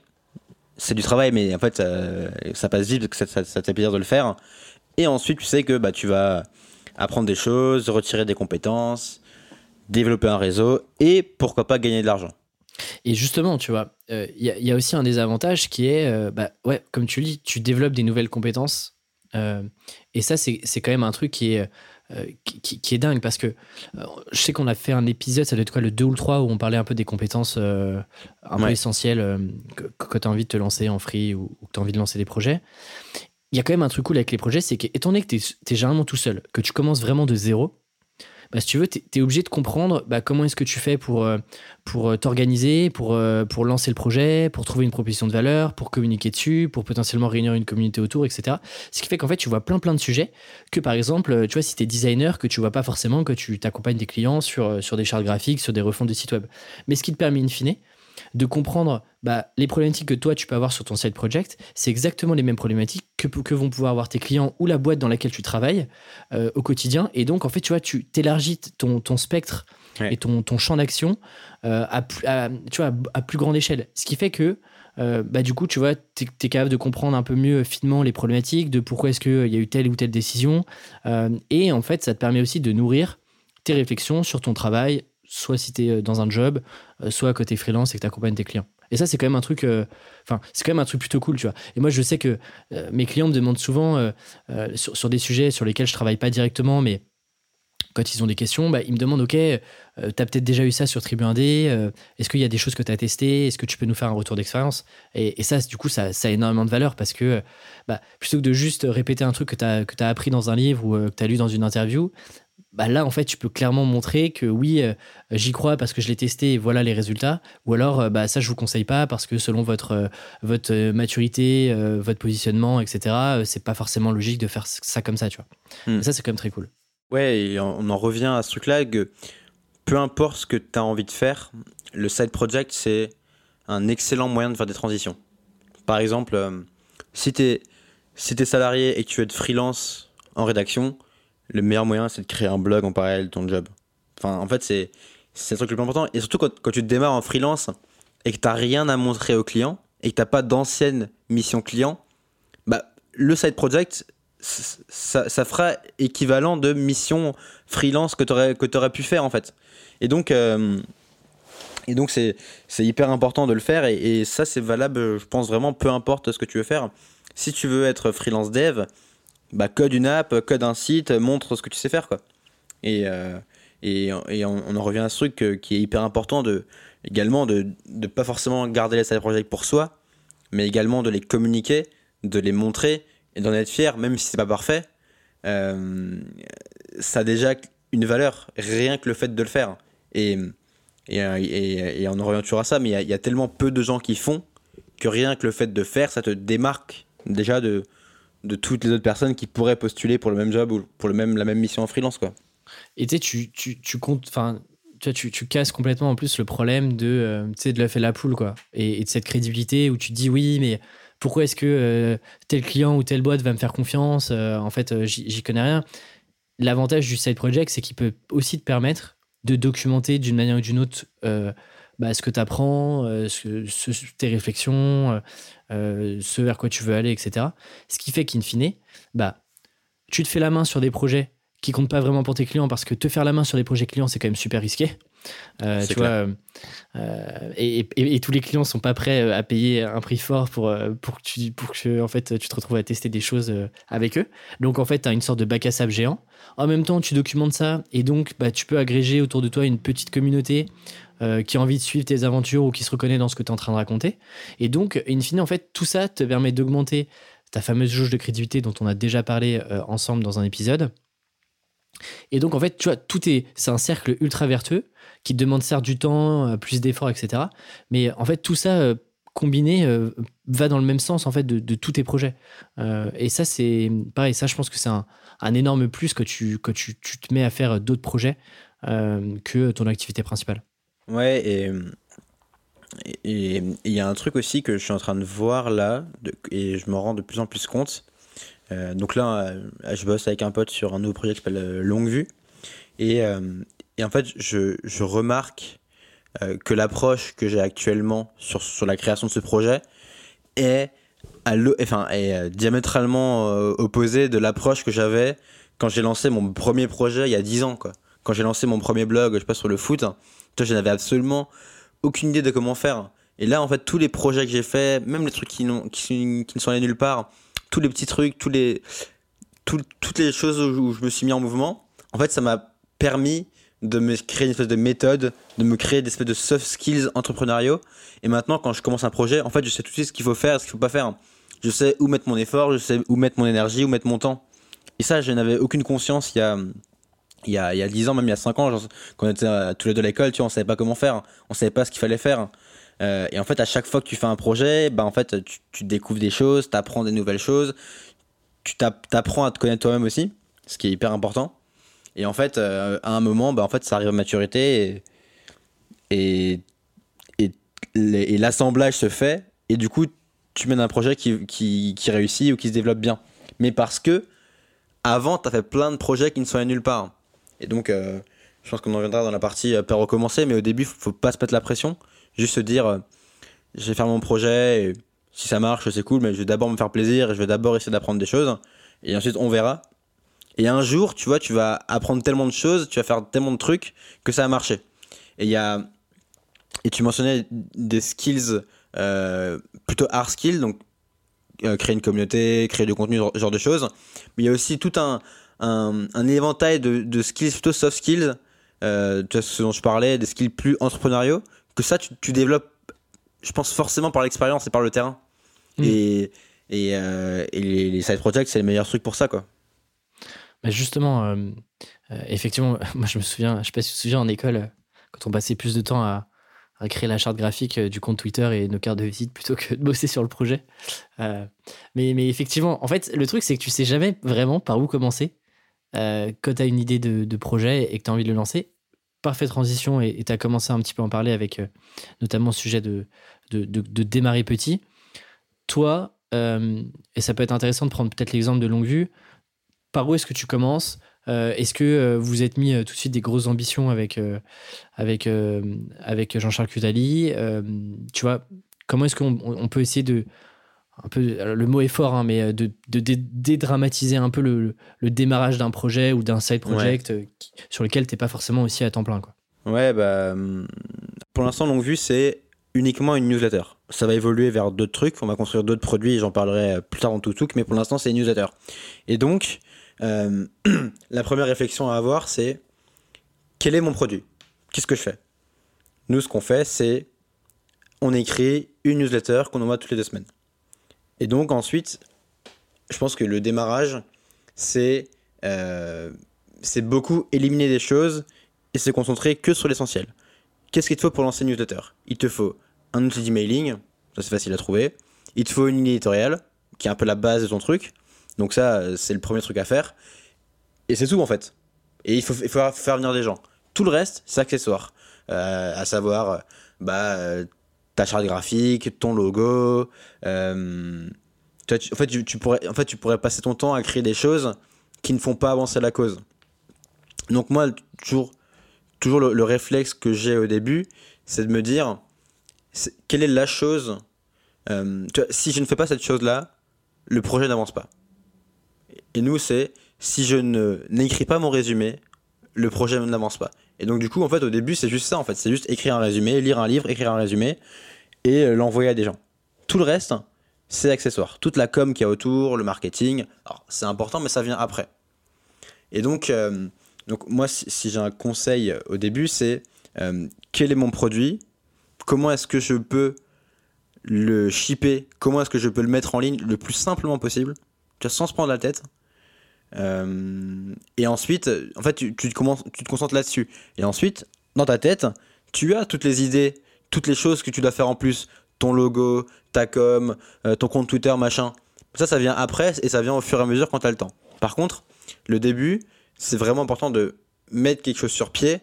C'est du travail, mais en fait, euh, ça passe vite parce que ça, ça, te fait plaisir de le faire. Et ensuite, tu sais que bah, tu vas apprendre des choses, retirer des compétences, développer un réseau et pourquoi pas gagner de l'argent. Et justement, tu vois, il y, a aussi un des avantages qui est, bah, ouais, comme tu dis, tu développes des nouvelles compétences. Et ça, c'est quand même un truc qui est, qui, est dingue parce que je sais qu'on a fait un épisode, ça doit être quoi, le 2 ou le 3, où on parlait un peu des compétences un peu essentielles que, que tu as envie de te lancer en free ou, que tu as envie de lancer des projets. Il y a quand même un truc cool avec les projets, c'est qu'étant donné que tu es, es, généralement tout seul, que tu commences vraiment de zéro, bah, si tu veux, tu es, obligé de comprendre bah, comment est-ce que tu fais pour, euh, pour euh, t'organiser, pour, euh, pour lancer le projet, pour trouver une proposition de valeur, pour communiquer dessus, pour potentiellement réunir une communauté autour, etc. Ce qui fait qu'en fait, tu vois plein plein de sujets que, par exemple, tu vois, si tu es designer, que tu vois pas forcément que tu t'accompagnes des clients sur, sur des chartes graphiques, sur des refontes de site web. Mais ce qui te permet, in fine, de comprendre bah, les problématiques que toi tu peux avoir sur ton side project, c'est exactement les mêmes problématiques que, que, vont pouvoir avoir tes clients ou la boîte dans laquelle tu travailles euh, au quotidien. Et donc, en fait, tu vois, tu t'élargis ton, ton spectre et ton, ton champ d'action euh, à, tu vois, à plus grande échelle. Ce qui fait que, euh, bah, du coup, tu vois, tu es, capable de comprendre un peu mieux finement les problématiques, de pourquoi est-ce qu'il y a eu telle ou telle décision. et en fait, ça te permet aussi de nourrir tes réflexions sur ton travail, soit si tu es dans un job, soit à côté freelance et que tu accompagnes tes clients. Et ça, c'est quand même un truc. Euh, enfin, c'est quand même un truc plutôt cool, tu vois. Et moi, je sais que euh, mes clients me demandent souvent euh, sur, des sujets sur lesquels je travaille pas directement, mais quand ils ont des questions, bah, ils me demandent Ok, tu as peut-être déjà eu ça sur Tribu 1D Est-ce qu'il y a des choses que tu as testées? Est-ce que tu peux nous faire un retour d'expérience et, ça, du coup, ça, a énormément de valeur parce que bah, plutôt que de juste répéter un truc que tu as appris dans un livre ou que tu as lu dans une interview, bah là, en fait, tu peux clairement montrer que oui, euh, j'y crois parce que je l'ai testé et voilà les résultats. Ou alors, euh, bah, ça, je vous conseille pas parce que selon votre, euh, votre maturité, votre positionnement, etc., c'est pas forcément logique de faire ça comme ça, tu vois. Hmm. ça, c'est quand même très cool. Ouais, et on en revient à ce truc-là que peu importe ce que tu as envie de faire, le side project, c'est un excellent moyen de faire des transitions. Par exemple, si tu es, si es salarié et que tu veux être freelance en rédaction, le meilleur moyen, c'est de créer un blog en parallèle de ton job. Enfin, en fait, c'est le truc le plus important. Et surtout quand, quand tu démarres en freelance et que tu n'as rien à montrer au client et que tu n'as pas d'ancienne mission client, bah, le side project, ça, ça, fera équivalent de mission freelance que tu aurais pu faire en fait. Et donc, euh, Et donc c'est hyper important de le faire et, et ça c'est valable, je pense vraiment, peu importe ce que tu veux faire. Si tu veux être freelance dev, bah, code une app, code un site, montre ce que tu sais faire. Quoi. Et, euh, et, on, en revient à ce truc euh, qui est hyper important également de ne pas forcément garder les side projects pour soi, mais également de les communiquer, de les montrer et d'en être fier, même si c'est pas parfait. Euh, ça a déjà une valeur, rien que le fait de le faire. Et, et, et, et on en revient toujours à ça, mais il y, y, a tellement peu de gens qui font que rien que le fait de faire, ça te démarque déjà de, de toutes les autres personnes qui pourraient postuler pour le même job ou pour le même, la même mission en freelance. Quoi. Et tu tu, tu, comptes, enfin, tu, tu, tu, casses complètement en plus le problème de, euh, de l'œuf et la poule, quoi. Et, et, de cette crédibilité où tu te dis oui, mais pourquoi est-ce que euh, tel client ou telle boîte va me faire confiance euh, En fait, euh, j'y connais rien. L'avantage du side project, c'est qu'il peut aussi te permettre de documenter d'une manière ou d'une autre bah, ce que tu apprends, ce, ce, tes réflexions, ce vers quoi tu veux aller, etc. Ce qui fait qu'in fine, bah, tu te fais la main sur des projets qui comptent pas vraiment pour tes clients parce que te faire la main sur des projets clients, c'est quand même super risqué. Euh, tu vois, euh, et, et, et, tous les clients sont pas prêts à payer un prix fort pour, pour, que, tu, pour que en fait, tu te retrouves à tester des choses avec eux. Donc en fait, tu as une sorte de bac à sable géant. En même temps, tu documentes ça et donc bah, tu peux agréger autour de toi une petite communauté euh, qui a envie de suivre tes aventures ou qui se reconnaît dans ce que tu es en train de raconter. Et donc, in fine, en fait, tout ça te permet d'augmenter ta fameuse jauge de crédibilité dont on a déjà parlé euh, ensemble dans un épisode. Et donc, en fait, tu vois, tout est. C'est un cercle ultra vertueux qui demande certes du temps, euh, plus d'efforts, etc. Mais en fait, tout ça combiné va dans le même sens, en fait, de, tous tes projets. Et ça, c'est pareil. Ça, je pense que c'est un, un, énorme plus que tu, que tu, tu te mets à faire d'autres projets que ton activité principale. Ouais, et. Il y a un truc aussi que je suis en train de voir là, et je me rends de plus en plus compte, euh, donc là, euh, je bosse avec un pote sur un nouveau projet qui s'appelle euh, Longue Vue. Et, et, en fait, je, je remarque que l'approche que j'ai actuellement sur, sur la création de ce projet est, à enfin, est diamétralement opposée de l'approche que j'avais quand j'ai lancé mon premier projet il y a 10 ans. Quoi. Quand j'ai lancé mon premier blog, je sais pas, sur le foot, toi, je n'avais absolument aucune idée de comment faire. Et là, en fait, tous les projets que j'ai faits, même les trucs qui, ne sont allés nulle part, tous les petits trucs, tous les, tout, toutes les choses où je me suis mis en mouvement, en fait, ça m'a permis de me créer une espèce de méthode, de me créer des espèces de soft skills entrepreneuriaux. Et maintenant, quand je commence un projet, en fait, je sais tout de suite ce qu'il faut faire, ce qu'il faut pas faire. Je sais où mettre mon effort, je sais où mettre mon énergie, où mettre mon temps. Et ça, je n'avais aucune conscience il y a, il y a, il y a 10 ans, même il y a 5 ans, quand on était à, tous les deux à l'école, tu vois, on savait pas comment faire, on savait pas ce qu'il fallait faire. Euh, et en fait, à chaque fois que tu fais un projet, bah, en fait, tu, découvres des choses, tu apprends des nouvelles choses, tu t'apprends à te connaître toi-même aussi, ce qui est hyper important. Et en fait, euh, à un moment, bah, en fait, ça arrive à maturité et, et, et, l'assemblage se fait. Et du coup, tu mènes un projet qui, qui, qui, réussit ou qui se développe bien. Mais parce que avant, tu as fait plein de projets qui ne sont nulle part. Et donc, euh, je pense qu'on en reviendra dans la partie euh, pas recommencer, mais au début, faut, faut pas se mettre la pression. Juste se dire, euh, je vais faire mon projet, et si ça marche, c'est cool, mais je vais d'abord me faire plaisir, et je vais d'abord essayer d'apprendre des choses, et ensuite on verra. Et un jour, tu vois, tu vas apprendre tellement de choses, tu vas faire tellement de trucs que ça va marcher. Et il y a, et tu mentionnais des skills euh, plutôt hard skills, donc créer une communauté, créer du contenu, ce genre de choses. Mais il y a aussi tout un, un, un éventail de, de, skills plutôt soft skills, euh, ce dont je parlais, des skills plus entrepreneuriaux, que ça, tu, tu développes, je pense, forcément par l'expérience et par le terrain. Mmh. Et, et, euh, et, les, les side projects, c'est le meilleur truc pour ça, quoi. Bah justement, euh, euh, effectivement, moi je me souviens, je sais pas si tu te souviens en école, quand on passait plus de temps à, à créer la charte graphique du compte Twitter et nos cartes de visite plutôt que de bosser sur le projet. Euh, mais, mais effectivement, en fait, le truc, c'est que tu sais jamais vraiment par où commencer euh, quand tu as une idée de, projet et que tu as envie de le lancer parfaite transition et tu as commencé un petit peu à en parler avec euh, notamment ce sujet de, de, démarrer petit. Toi, euh, et ça peut être intéressant de prendre peut-être l'exemple de longue vue, par où est-ce que tu commences? Est-ce que vous êtes mis tout de suite des grosses ambitions avec, avec, avec Jean-Charles Cudali Tu vois, comment est-ce qu'on on peut essayer de, un peu, le mot est fort, hein, mais de, de, dédramatiser un peu le, le démarrage d'un projet ou d'un side project ouais. qui, sur lequel tu n'es pas forcément aussi à temps plein. Quoi. Ouais, bah, pour l'instant, longue vue, c'est uniquement une newsletter. Ça va évoluer vers d'autres trucs, on va construire d'autres produits, j'en parlerai plus tard en tout mais pour l'instant, c'est une newsletter. Et donc, euh, la première réflexion à avoir, c'est quel est mon produit? Qu'est-ce que je fais? Nous, ce qu'on fait, c'est on écrit une newsletter qu'on envoie toutes les deux semaines. Et donc ensuite, je pense que le démarrage, c'est euh, beaucoup éliminer des choses et se concentrer que sur l'essentiel. Qu'est-ce qu'il te faut pour lancer une newsletter? Il te faut un outil d'emailing, ça c'est facile à trouver. Il te faut une ligne éditoriale, qui est un peu la base de ton truc. Donc ça, c'est le premier truc à faire. Et c'est tout en fait. Et il faut, il faut faire venir des gens. Tout le reste, c'est accessoire. Euh, à savoir, bah, ta charte graphique, ton logo. Euh, en, fait, tu, pourrais, en fait, tu pourrais passer ton temps à créer des choses qui ne font pas avancer la cause. Donc moi, toujours, toujours le, réflexe que j'ai au début, c'est de me dire, quelle est la chose... Euh, si je ne fais pas cette chose-là, le projet n'avance pas. Et nous, c'est, si je n'écris pas mon résumé, le projet n'avance pas. Et donc du coup, en fait, au début, c'est juste ça, en fait. C'est juste écrire un résumé, lire un livre, écrire un résumé et euh, l'envoyer à des gens. Tout le reste, c'est accessoire. Toute la com qui y a autour, le marketing, c'est important, mais ça vient après. Et donc, euh, donc moi, si, j'ai un conseil au début, c'est euh, quel est mon produit? Comment est-ce que je peux le shipper? Comment est-ce que je peux le mettre en ligne le plus simplement possible? Sans se prendre la tête. Et ensuite, en fait, tu, te, tu te concentres là-dessus. Et ensuite, dans ta tête, tu as toutes les idées toutes les choses que tu dois faire en plus, ton logo, ta com, euh, ton compte Twitter, machin. Ça, ça vient après et ça vient au fur et à mesure quand tu as le temps. Par contre, le début, c'est vraiment important de mettre quelque chose sur pied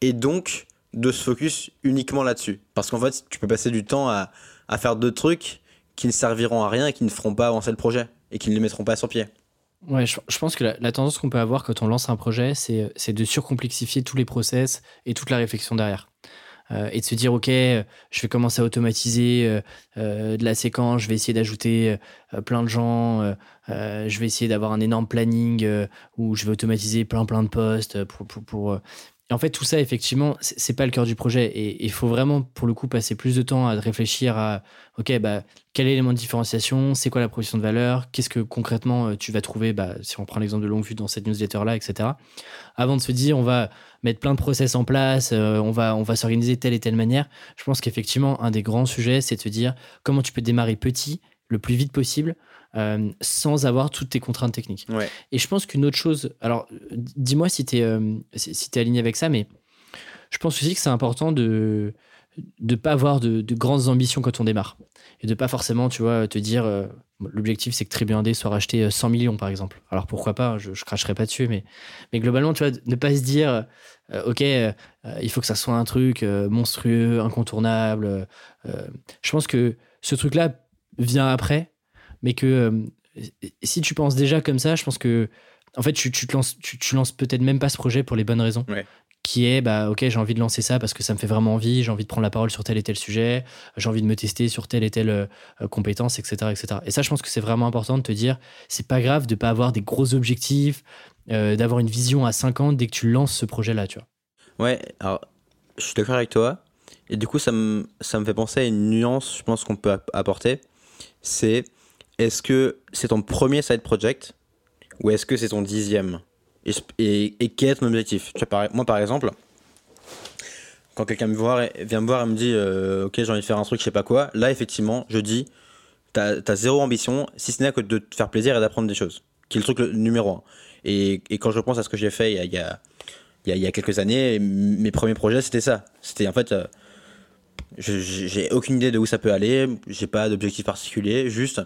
et donc de se focus uniquement là-dessus. Parce qu'en fait, tu peux passer du temps à, faire d'autres trucs qui ne serviront à rien et qui ne feront pas avancer le projet et qui ne les mettront pas sur pied. Ouais, je, pense que la, tendance qu'on peut avoir quand on lance un projet, c'est de surcomplexifier tous les process et toute la réflexion derrière. Euh, et de se dire ok je vais commencer à automatiser euh, euh, de la séquence je vais essayer d'ajouter plein de gens je vais essayer d'avoir un énorme planning où je vais automatiser plein plein de postes pour, pour et en fait, tout ça, effectivement, c'est pas le cœur du projet. Et il faut vraiment, pour le coup, passer plus de temps à réfléchir à, OK, bah, quel élément de différenciation, c'est quoi la proposition de valeur, qu'est-ce que concrètement tu vas trouver, bah, si on prend l'exemple de longue vue dans cette newsletter-là, etc. Avant de se dire, on va mettre plein de process en place, euh, on va, on va s'organiser telle et telle manière. Je pense qu'effectivement, un des grands sujets, c'est de se dire comment tu peux démarrer petit, le plus vite possible, euh, sans avoir toutes tes contraintes techniques. Et je pense qu'une autre chose, alors dis-moi si tu es, euh, si es aligné avec ça, mais je pense aussi que c'est important de ne pas avoir de, grandes ambitions quand on démarre. Et de pas forcément, tu vois, te dire, l'objectif c'est que Tribune 1D soit racheté 100 millions par exemple. Alors pourquoi pas, je, je cracherai pas dessus, mais, mais globalement, tu vois, ne pas se dire, euh, ok, euh, il faut que ça soit un truc euh, monstrueux, incontournable. je pense que ce truc-là vient après, mais que si tu penses déjà comme ça, je pense que en fait, tu, te lances, tu, lances peut-être même pas ce projet pour les bonnes raisons. Qui est, bah, ok, j'ai envie de lancer ça parce que ça me fait vraiment envie, j'ai envie de prendre la parole sur tel et tel sujet, j'ai envie de me tester sur telle et telle compétence, etc., etc. Et ça, je pense que c'est vraiment important de te dire, c'est pas grave de pas avoir des gros objectifs, euh, d'avoir une vision à 50 dès que tu lances ce projet-là, tu vois. Ouais, alors je suis d'accord avec toi. Et du coup, ça me, ça me fait penser à une nuance, je pense qu'on peut apporter. C'est est-ce que c'est ton premier side project ou est-ce que c'est ton dixième et, quel est ton objectif? Moi, par exemple, quand quelqu'un vient me voir et me dit euh, Ok, j'ai envie de faire un truc, je sais pas quoi, là, effectivement, je dis T'as as zéro ambition, si ce n'est que de te faire plaisir et d'apprendre des choses, qui est le truc numéro un. Et, quand je pense à ce que j'ai fait il y, a, il, y a, quelques années, mes premiers projets, c'était ça. C'était en fait, euh, j'ai aucune idée de où ça peut aller, j'ai pas d'objectif particulier, juste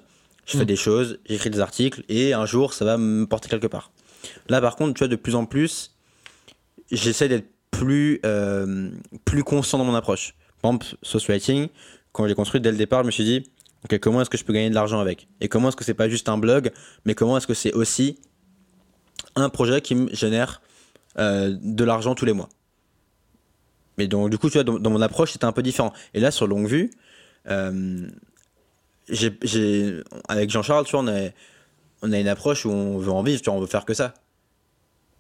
je fais mm. des choses, j'écris des articles et un jour ça va me porter quelque part. Là par contre, tu vois, de plus en plus, j'essaie d'être plus, euh, plus conscient dans mon approche. Par exemple, Social Writing, quand j'ai construit dès le départ, je me suis dit, ok, comment est-ce que je peux gagner de l'argent avec? Et comment est-ce que c'est pas juste un blog, mais comment est-ce que c'est aussi un projet qui me génère euh, de l'argent tous les mois? Mais donc, du coup, tu vois, dans, mon approche, c'était un peu différent. Et là, sur longue vue, euh, j'ai, avec Jean-Charles, tu vois, on a, on a une approche où on veut en vivre, tu vois, on veut faire que ça.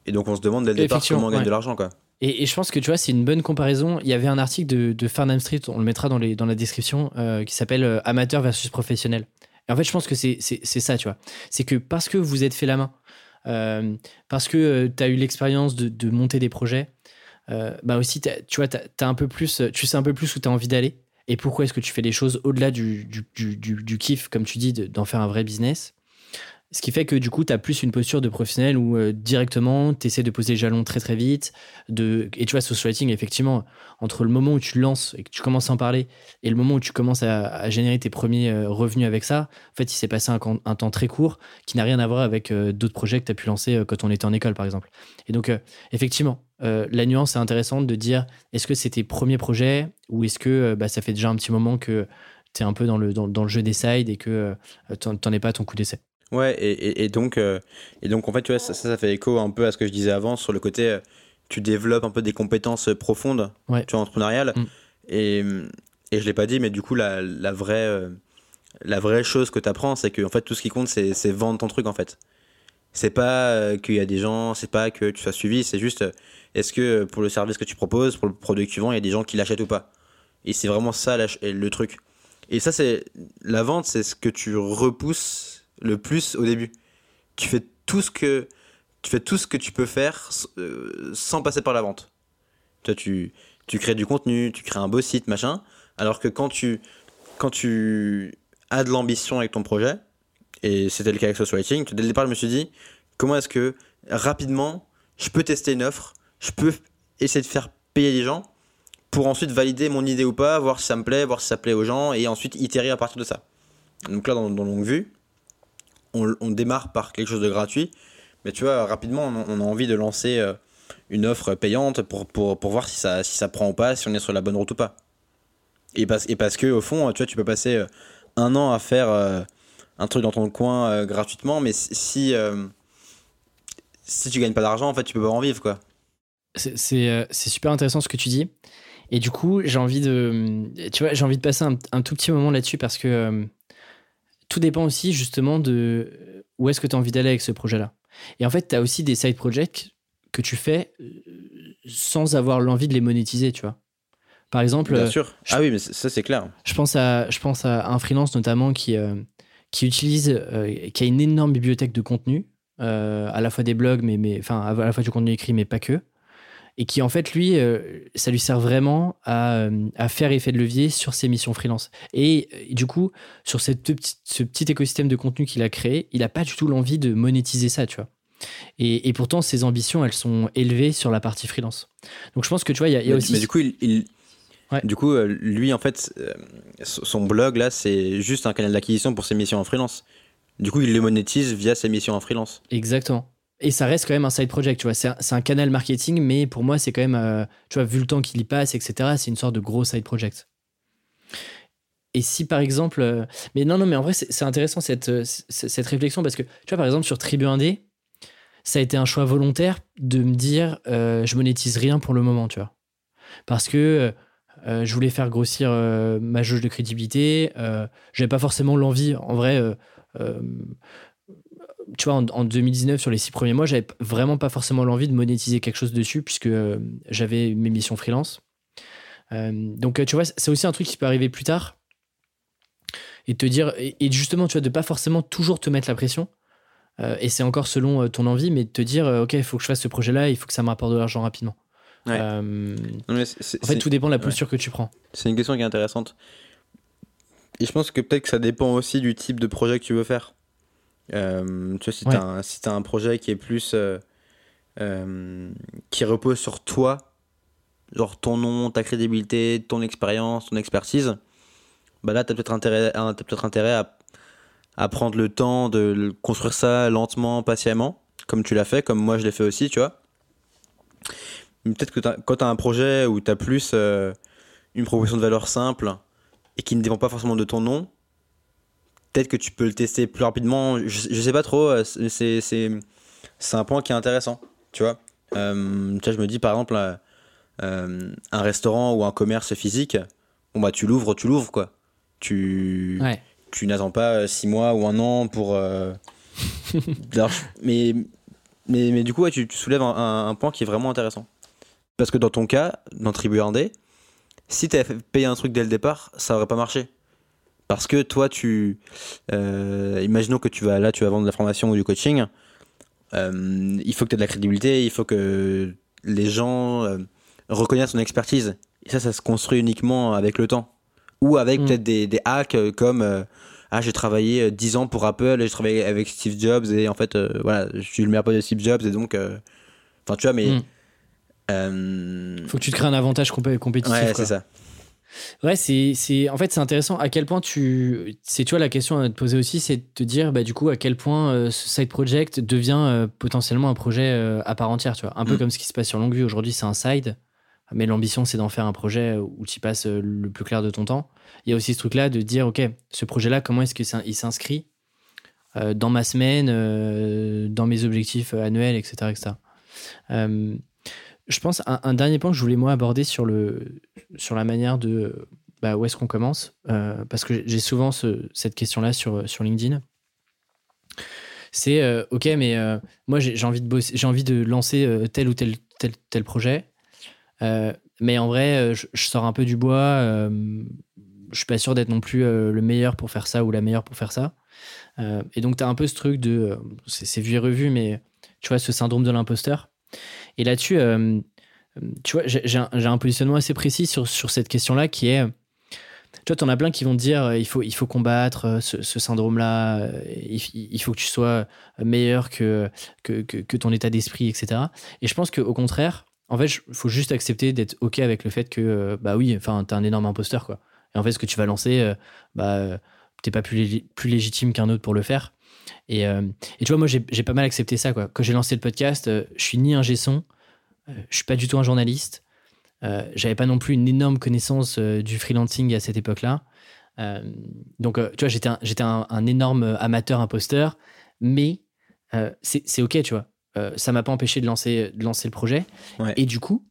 Et donc, on se demande dès le départ comment on gagne de l'argent, quoi. Et, je pense que tu vois, c'est une bonne comparaison. Il y avait un article de, de Farnham Street, on le mettra dans, les, dans la description, euh, qui s'appelle euh, Amateur versus professionnel. Et en fait, je pense que c'est ça, tu vois. C'est que parce que vous êtes fait la main, euh, parce que tu as eu l'expérience de, de, monter des projets, bah aussi, tu vois, as, un peu plus, tu sais un peu plus où tu as envie d'aller et pourquoi est-ce que tu fais les choses au-delà du, du, du, du, kiff, comme tu dis, d'en faire un vrai business? Ce qui fait que du coup, tu as plus une posture de professionnel où euh, directement, tu essaies de poser les jalons très très vite. De... Et tu vois, social writing, effectivement, entre le moment où tu lances et que tu commences à en parler et le moment où tu commences à, générer tes premiers euh, revenus avec ça, en fait, il s'est passé un, un, temps très court qui n'a rien à voir avec euh, d'autres projets que tu as pu lancer quand on était en école, par exemple. Et donc, effectivement, la nuance est intéressante de dire est-ce que c'est tes premiers projets ou est-ce que bah, ça fait déjà un petit moment que tu es un peu dans le, dans, dans le jeu des sides et que tu n'en es pas à ton coup d'essai? Ouais, et, et, donc, euh, et donc, en fait, tu vois, ça, ça, fait écho un peu à ce que je disais avant sur le côté, euh, tu développes un peu des compétences profondes, ouais. tu vois, entrepreneuriales. Mm. Et, et je l'ai pas dit, mais du coup, la, la vraie, euh, la vraie chose que tu apprends, c'est que en fait, tout ce qui compte, c'est vendre ton truc, en fait. C'est pas qu'il y a des gens, c'est pas que tu sois suivi, c'est juste, est-ce que pour le service que tu proposes, pour le produit que tu vends, il y a des gens qui l'achètent ou pas? Et c'est vraiment ça le truc. Et ça, c'est la vente, c'est ce que tu repousses le plus au début. Tu fais tout ce que tu fais tout ce que tu peux faire euh, sans passer par la vente. Toi, tu, tu crées du contenu, tu crées un beau site, machin. Alors que quand tu, quand tu as de l'ambition avec ton projet, et c'était le cas avec Social Writing, dès le départ, je me suis dit, comment est-ce que rapidement, je peux tester une offre, je peux essayer de faire payer les gens pour ensuite valider mon idée ou pas, voir si ça me plaît, voir si ça plaît aux gens, et ensuite itérer à partir de ça. Donc là, dans, dans longue vue, on, démarre par quelque chose de gratuit, mais tu vois, rapidement, on, a envie de lancer euh, une offre payante pour, pour, pour, voir si ça, si ça prend ou pas, si on est sur la bonne route ou pas. Et parce, et parce que, au fond, tu vois, tu peux passer euh, un an à faire euh, un truc dans ton coin gratuitement, mais si, si tu gagnes pas d'argent, en fait, tu peux pas en vivre, quoi. C'est super intéressant ce que tu dis. Et du coup, j'ai envie de, tu vois, j'ai envie de passer un, un, tout petit moment là-dessus parce que tout dépend aussi justement de où est-ce que tu as envie d'aller avec ce projet-là. Et en fait, tu as aussi des side projects que tu fais euh, sans avoir l'envie de les monétiser, tu vois. Par exemple. Bien sûr. ah oui, mais ça, c'est clair. Je pense, à, je pense à un freelance notamment qui, euh, qui utilise, euh, qui a une énorme bibliothèque de contenu, à la fois des blogs, mais, mais, enfin, à la fois du contenu écrit, mais pas que. Et qui en fait lui euh, ça lui sert vraiment à, euh, à, faire effet de levier sur ses missions freelance. Et, euh, du coup sur cette petite, ce petit écosystème de contenu qu'il a créé il n'a pas du tout l'envie de monétiser ça tu vois. Et, et, pourtant ses ambitions elles sont élevées sur la partie freelance. Donc je pense que tu vois il y, a, aussi mais du coup il, Du coup, lui, en fait, son blog, là, c'est juste un canal d'acquisition pour ses missions en freelance. Du coup, il les monétise via ses missions en freelance. Exactement. Et ça reste quand même un side project, tu vois. C'est un, canal marketing, mais pour moi, c'est quand même, euh, tu vois, vu le temps qu'il y passe, etc., c'est une sorte de gros side project. Et si par exemple. Euh, mais non, non, mais en vrai, c'est intéressant cette, euh, cette réflexion parce que, tu vois, par exemple, sur Tribu 1D, ça a été un choix volontaire de me dire, je monétise rien pour le moment, tu vois. Parce que. Je voulais faire grossir ma jauge de crédibilité. J'avais pas forcément l'envie, en vrai, tu vois, en, 2019, sur les six premiers mois, j'avais vraiment pas forcément l'envie de monétiser quelque chose dessus, puisque euh, j'avais mes missions freelance. Euh, donc, euh, tu vois, c'est aussi un truc qui peut arriver plus tard. Et te dire, et, justement, tu vois, de pas forcément toujours te mettre la pression. et c'est encore selon ton envie, mais de te dire, OK, il faut que je fasse ce projet-là, il faut que ça me rapporte de l'argent rapidement. En fait, tout dépend de la posture que tu prends. C'est une question qui est intéressante. Et je pense que peut-être que ça dépend aussi du type de projet que tu veux faire. Euh, tu vois, si tu as, si as, un projet qui est plus. Euh, euh, qui repose sur toi, genre ton nom, ta crédibilité, ton expérience, ton expertise, bah là, tu as peut-être intérêt, as peut intérêt à, à, prendre le temps de construire ça lentement, patiemment, comme tu l'as fait, comme moi je l'ai fait aussi, tu vois. Peut-être que quand tu as un projet où tu as plus une proposition de valeur simple et qui ne dépend pas forcément de ton nom, peut-être que tu peux le tester plus rapidement. Je, je sais pas trop. Euh, c'est, c'est, c'est un point qui est intéressant. Tu vois, euh, tu vois je me dis par exemple euh, un restaurant ou un commerce physique. Bon bah tu l'ouvres, tu l'ouvres quoi. Tu tu n'attends pas six mois ou un an pour. mais, mais mais du coup ouais, tu, tu soulèves un, un, point qui est vraiment intéressant. Parce que dans ton cas, dans Tribu Indé, si tu avais payé un truc dès le départ, ça aurait pas marché. Parce que toi, tu. Euh, imaginons que tu vas là, tu vas vendre de la formation ou du coaching. Euh, il faut que tu aies de la crédibilité, il faut que les gens euh, reconnaissent ton expertise. Et ça, ça se construit uniquement avec le temps. Ou avec Mm. peut-être des, des hacks comme Ah, j'ai travaillé euh, 10 ans pour Apple et j'ai travaillé avec Steve Jobs et en fait, euh, voilà, je suis le meilleur pote de Steve Jobs et donc. euh, Enfin, tu vois, mais. Mm. Euh, Faut que tu te crées un avantage compé- compétitif. ouais, c'est ça. Ouais, c'est, en fait, c'est intéressant à quel point tu. C'est, tu vois, la question à te poser aussi, c'est de te dire, bah, du coup, à quel point euh, ce side project devient euh, potentiellement un projet euh, à part entière, tu vois. Un peu Mm. comme ce qui se passe sur Longue Vue. Aujourd'hui, c'est un side, mais l'ambition, c'est d'en faire un projet où tu passes le plus clair de ton temps. Il y a aussi ce truc-là de dire, OK, ce projet-là, comment est-ce qu'il s'inscrit dans ma semaine, dans mes objectifs annuels, etc. etc. Je pense un, dernier point que je voulais moi aborder sur, le, sur la manière de bah, où est-ce qu'on commence euh, parce que j'ai souvent ce- cette question-là sur, sur LinkedIn. C'est euh, ok, mais euh, moi j'ai envie de bosser, j'ai envie de lancer tel ou tel tel, tel projet, mais en vrai je, sors un peu du bois. je suis pas sûr d'être non plus le meilleur pour faire ça ou la meilleure pour faire ça. Et donc tu as un peu ce truc de, c'est vu et revu, mais tu vois ce syndrome de l'imposteur. Et là-dessus, euh, tu vois, j'ai un, positionnement assez précis sur, cette question-là qui est, tu vois, t'en as plein qui vont te dire, euh, il faut, combattre euh, ce, syndrome-là, euh, il, faut que tu sois meilleur que, ton état d'esprit, etc. Et je pense qu'au contraire, en fait, il faut juste accepter d'être OK avec le fait que, euh, bah oui, enfin, t'es un énorme imposteur, quoi. Et en fait, ce que tu vas lancer, euh, bah, euh, t'es pas plus légitime qu'un autre pour le faire. Et, euh, et tu vois, moi, j'ai pas mal accepté ça, quoi. Quand j'ai lancé le podcast, euh, je suis ni un son, euh, je suis pas du tout un journaliste. J'avais pas non plus une énorme connaissance du freelancing à cette époque-là. Donc, tu vois, j'étais un, un, un énorme amateur imposteur, mais c'est ok, tu vois. Ça m'a pas empêché de lancer, de lancer le projet. Ouais. Et du coup,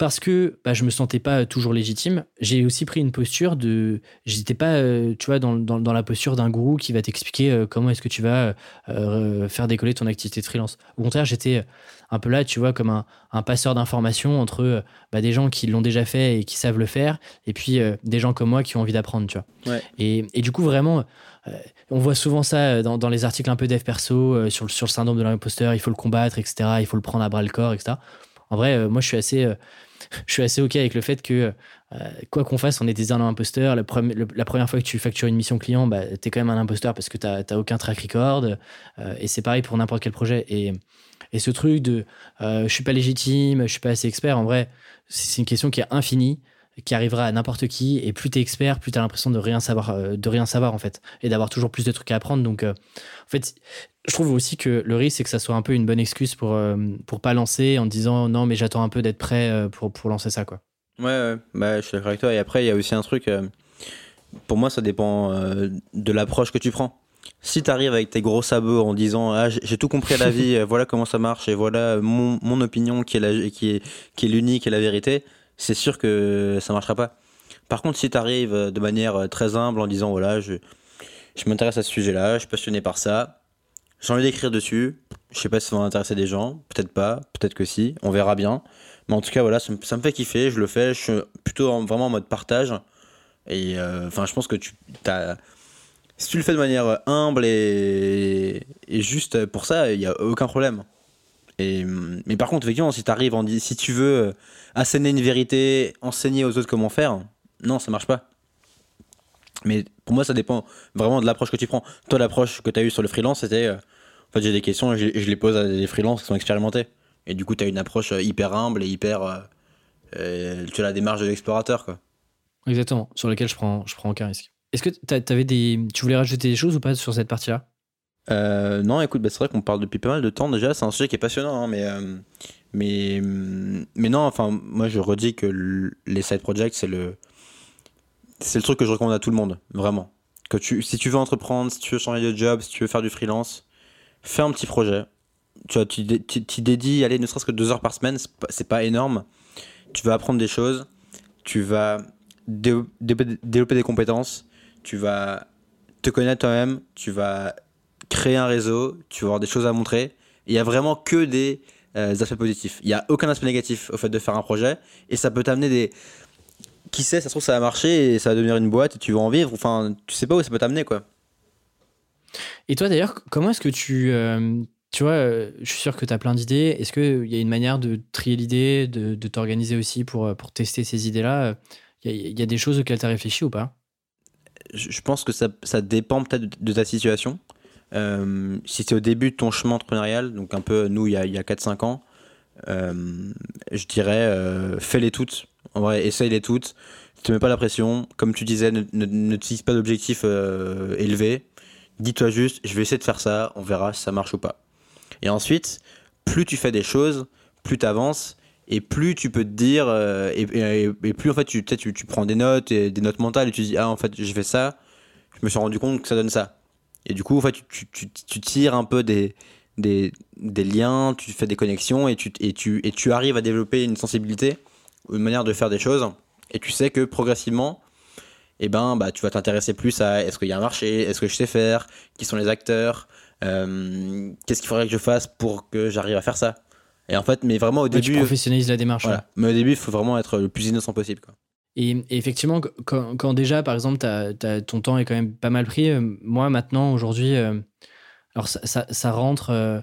parce que bah, je me sentais pas toujours légitime, j'ai aussi pris une posture de. J'étais pas, euh, tu vois, dans, dans, dans la posture d'un gourou qui va t'expliquer euh, comment est-ce que tu vas euh, faire décoller ton activité de freelance. Au contraire, j'étais un peu là, tu vois, comme un, un passeur d'informations entre euh, bah, des gens qui l'ont déjà fait et qui savent le faire, et puis euh, des gens comme moi qui ont envie d'apprendre, tu vois. Ouais. Et, et du coup, vraiment, euh, on voit souvent ça dans, dans les articles un peu dev perso euh, sur, le- sur le syndrome de l'imposteur, il faut le combattre, etc. Il faut le prendre à bras le corps, etc. En vrai, euh, moi, je suis assez, euh, je suis assez ok avec le fait que euh, quoi qu'on fasse, on est des imposteurs. La, la première fois que tu factures une mission client, bah, t'es quand même un imposteur parce que t'as t'as aucun track record. euh, et c'est pareil pour n'importe quel projet. Et, et ce truc de euh, je suis pas légitime, je suis pas assez expert, en vrai, c'est une question qui est infinie qui arrivera à n'importe qui et plus t'es expert plus t'as l'impression de rien savoir euh, de rien savoir en fait et d'avoir toujours plus de trucs à apprendre donc euh, en fait je trouve aussi que le risque c'est que ça soit un peu une bonne excuse pour euh, pour pas lancer en disant non mais j'attends un peu d'être prêt euh, pour pour lancer ça quoi Ouais, ouais, bah, je suis d'accord avec toi. Et après, il y a aussi un truc, pour moi, ça dépend de l'approche que tu prends. Si tu arrives avec tes gros sabots en disant ah, j'ai tout compris à la vie, voilà comment ça marche et voilà mon, mon opinion qui est, la, qui est, qui est l'unique et la vérité, c'est sûr que ça marchera pas. Par contre, si tu arrives de manière euh, très humble en disant voilà, je, je m'intéresse à ce sujet-là, je suis passionné par ça, j'ai envie d'écrire dessus, je sais pas si ça va intéresser des gens, peut-être pas, peut-être que si, on verra bien. Mais en tout cas, voilà, ça me, fait kiffer, je le fais, je suis plutôt en- vraiment en mode partage. Et euh, enfin, je pense que tu as. Si tu le fais de manière euh, humble et, et juste pour ça, il n'y a aucun problème. Mais par contre, effectivement, si, arrives en, di- si tu veux euh, asséner une vérité, enseigner aux autres comment faire, non, ça marche pas. Mais pour moi, ça dépend vraiment de l'approche que tu prends. Toi, l'approche que tu as eue sur le freelance, c'était euh, en fait, j'ai des questions et je, les pose à des freelances qui sont expérimentés. Et du coup, tu as une approche euh, hyper humble et hyper. tu as la démarche de l'explorateur, quoi. exactement sur lequel je prends je prends aucun risque est-ce que t'as- t'avais des tu voulais rajouter des choses ou pas sur cette partie là Euh, non, écoute, bah, c'est vrai qu'on parle depuis pas mal de temps déjà. C'est un sujet qui est passionnant, hein, mais, euh, mais, mais non, enfin, moi je redis que les side projects, c'est le, c'est le truc que je recommande à tout le monde, vraiment. Que tu, si tu veux entreprendre, si tu veux changer de job, si tu veux faire du freelance, fais un petit projet. Tu vois, dédies, allez, ne serait-ce que deux heures par semaine, c'est pas, pas énorme. Tu vas apprendre des choses, tu vas dé- dé- développer des compétences, tu vas te connaître toi-même, tu vas créer un réseau, tu vas avoir des choses à montrer. Il y a vraiment que des euh, aspects positifs. Il n'y a aucun aspect négatif au fait de faire un projet et ça peut t'amener des. Qui sait, ça se trouve, ça va marcher et ça va devenir une boîte et tu vas en vivre. Enfin, tu sais pas où ça peut t'amener, quoi. Et toi, d'ailleurs, comment est-ce que tu. Euh, tu vois, euh, je suis sûr que tu as plein d'idées. Est-ce qu'il y a une manière de trier l'idée, de, de t'organiser aussi pour, pour tester ces idées-là? Il y, y, a des choses auxquelles tu as réfléchi ou pas? Je pense que ça, ça dépend peut-être de ta situation. Euh, si c'est au début de ton chemin entrepreneurial, donc un peu nous il y a, a 4-5 ans, euh, je dirais euh, fais-les toutes. En vrai, essaye-les toutes. Ne te mets pas la pression. Comme tu disais, ne, ne, ne te pas d'objectifs élevés. Dis-toi juste, je vais essayer de faire ça, on verra si ça marche ou pas. Et ensuite, plus tu fais des choses, plus tu avances et plus tu peux te dire et, plus en fait tu, tu, tu prends des notes et des notes mentales et tu dis ah en fait je fais ça je me suis rendu compte que ça donne ça et du coup, en fait, tu, tu, tu tires un peu des, des, des, liens, tu fais des connexions et tu, et, tu, et tu arrives à développer une sensibilité, une manière de faire des choses. Et tu sais que progressivement, eh ben, bah, tu vas t'intéresser plus à est-ce qu'il y a un marché, est-ce que je sais faire, qui sont les acteurs, euh, qu'est-ce qu'il faudrait que je fasse pour que j'arrive à faire ça. Et en fait, mais vraiment au début. Tu professionnalises la démarche. Voilà. Mais au début, il faut vraiment être le plus innocent possible. Quoi. Et, effectivement, quand, déjà, par exemple, ton temps est quand même pas mal pris, euh, moi maintenant, aujourd'hui, euh, alors ça, rentre, euh,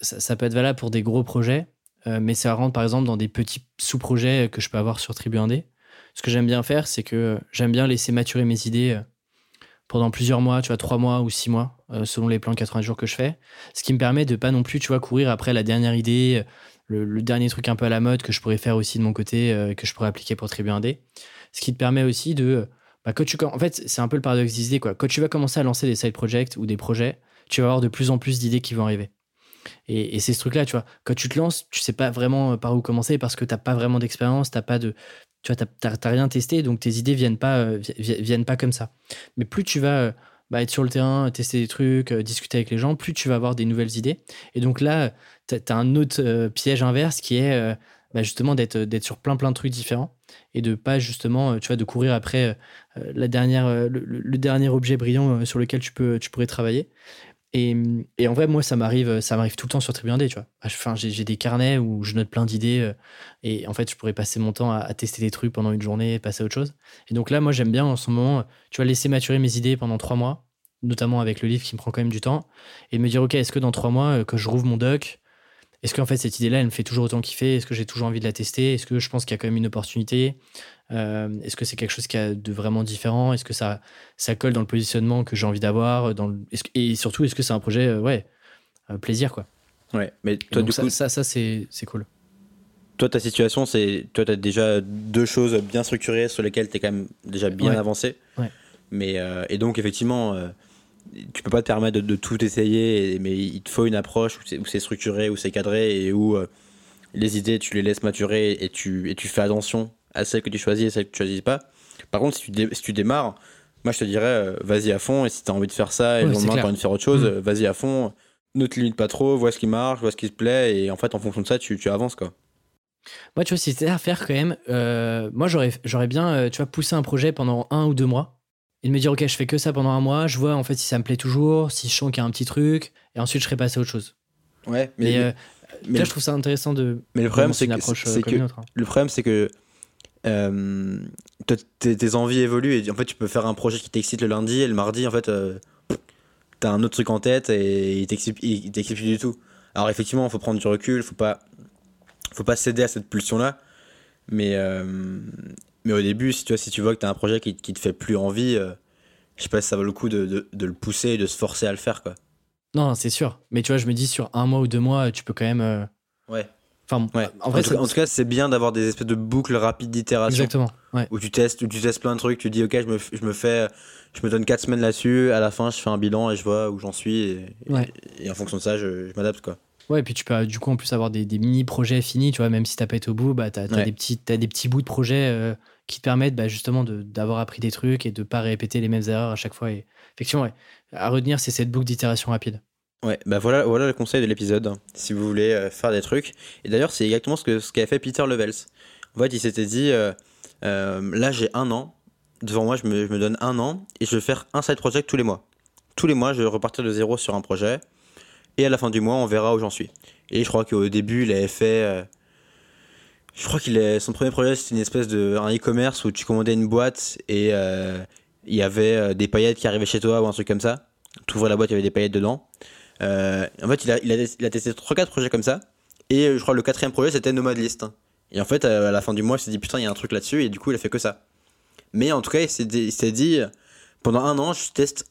ça, peut être valable pour des gros projets, mais ça rentre par exemple dans des petits sous-projets que je peux avoir sur Tribu 1D. Ce que j'aime bien faire, c'est que j'aime bien laisser maturer mes idées pendant plusieurs mois, tu vois, trois mois ou six mois, selon les plans 80 jours que je fais. Ce qui me permet de pas non plus, tu vois, courir après la dernière idée, le, dernier truc un peu à la mode que je pourrais faire aussi de mon côté, euh, que je pourrais appliquer pour Tribu 1D. Ce qui te permet aussi de. Bah, quand tu, en fait, c'est un peu le paradoxe d'idées. Quoi. Quand tu vas commencer à lancer des side projects ou des projets, tu vas avoir de plus en plus d'idées qui vont arriver. Et, c'est ce truc-là, tu vois. Quand tu te lances, tu sais pas vraiment par où commencer parce que tu n'as pas vraiment d'expérience, tu pas de. Tu vois, t'as rien testé, donc tes idées viennent pas, euh, viennent pas comme ça. Mais plus tu vas euh, bah, être sur le terrain, tester des trucs, discuter avec les gens, plus tu vas avoir des nouvelles idées. Et donc là, tu as un autre euh, piège inverse qui est euh, bah, justement d'être sur plein plein de trucs différents et de pas justement euh, tu vois de courir après la dernière le, dernier objet brillant sur lequel tu pourrais travailler et, en vrai moi ça m'arrive ça m'arrive tout le temps sur Tribune D tu vois. Enfin j'ai des carnets où je note plein d'idées et en fait je pourrais passer mon temps à, tester des trucs pendant une journée passer à autre chose. Et donc là moi j'aime bien en ce moment tu vois laisser maturer mes idées pendant trois mois notamment avec le livre qui me prend quand même du temps et me dire ok est-ce que dans trois mois que je rouvre mon doc est-ce qu'en fait cette idée-là, elle me fait toujours autant kiffer? Est-ce que j'ai toujours envie de la tester? Est-ce que je pense qu'il y a quand même une opportunité? Euh, Est-ce que c'est quelque chose qui a de vraiment différent? Est-ce que ça, ça colle dans le positionnement que j'ai envie d'avoir dans Et surtout, est-ce que c'est un projet, euh, ouais, euh, plaisir quoi? Ouais, mais toi, du ça, coup, ça, ça c'est cool. Toi, ta situation, c'est. Toi, tu as déjà deux choses bien structurées sur lesquelles tu es quand même déjà bien avancé. Ouais. Mais, et donc, effectivement tu peux pas te permettre de, tout essayer, mais il te faut une approche où c'est structuré, où c'est cadré et où euh, les idées, tu les laisses maturer et tu, et tu fais attention à celles que tu choisis et celles que tu choisis pas. Par contre, si tu, si tu démarres, moi je te dirais, euh, vas-y à fond, et si tu as envie de faire ça et le lendemain tu as envie de faire autre chose, mm. euh, vas-y à fond, ne te limite pas trop, vois ce qui marche, vois ce qui te plaît, et en fait, en fonction de ça, tu, tu avances quoi. Moi, tu vois, si c'était à faire quand même, moi j'aurais bien, tu vois, poussé un projet pendant un ou deux mois et de me dire ok je fais que ça pendant un mois je vois en fait si ça me plaît toujours si je sens qu'il y a un petit truc et ensuite je serai passé à autre chose ouais mais, euh, là, je trouve ça intéressant de mais le problème c'est que, que hein. le problème c'est que euh, tes, envies évoluent et en fait tu peux faire un projet qui t'excite le lundi et le mardi en fait euh, t'as un autre truc en tête et il t'excite plus du tout alors effectivement il faut prendre du recul faut pas faut pas céder à cette pulsion là mais mais au début, si tu vois, si tu vois que tu as un projet qui, qui te fait plus envie, euh, je sais pas si ça vaut le coup de, de, de, le pousser et de se forcer à le faire, quoi. Non, c'est sûr. Mais tu vois, je me dis, sur un mois ou deux mois, tu peux quand même. Euh, ouais. Enfin, ouais. En, vrai, en, tout, cas, c'est bien d'avoir des espèces de boucles rapides d'itération. Exactement. Ouais. Où tu testes, où tu testes plein de trucs, tu dis, ok, je me, je me fais, je me donne 4 semaines là-dessus, à la fin, je fais un bilan et je vois où j'en suis. Et, et, en fonction de ça, je, je m'adapte, quoi. Ouais, et puis tu peux du coup en plus avoir des, des mini-projets finis, tu vois, même si t'as pas été au bout, bah t'as as des, petits, as des petits bouts de projets euh, qui te permettent bah, justement d'avoir appris des trucs et de pas répéter les mêmes erreurs à chaque fois. Et effectivement, ouais, à retenir, c'est cette boucle d'itération rapide. Ouais, bah voilà, voilà le conseil de l'épisode, hein, si vous voulez euh, faire des trucs. Et d'ailleurs, c'est exactement ce que ce qu'avait fait Peter Levels. En fait, il s'était dit, euh, euh, là j'ai un an, devant moi, je me, je me, donne un an et je vais faire un side project tous les mois. Tous les mois, je vais repartir de zéro sur un projet et à la fin du mois, on verra où j'en suis. Et je crois qu'au début, il avait fait. je crois qu'il est, son premier projet, c'était une espèce de un e-commerce où tu commandais une boîte et il y avait des paillettes qui arrivaient chez toi ou un truc comme ça. Tu ouvrais la boîte, il y avait des paillettes dedans. Euh, en fait, il a, testé 3-4 projets comme ça. Et euh, je crois que le quatrième projet, c'était Nomad List. Et en fait, euh, à la fin du mois, il s'est dit putain, il y a un truc là-dessus. Et du coup, il a fait que ça. Mais en tout cas, il s'est dit, pendant un an, je teste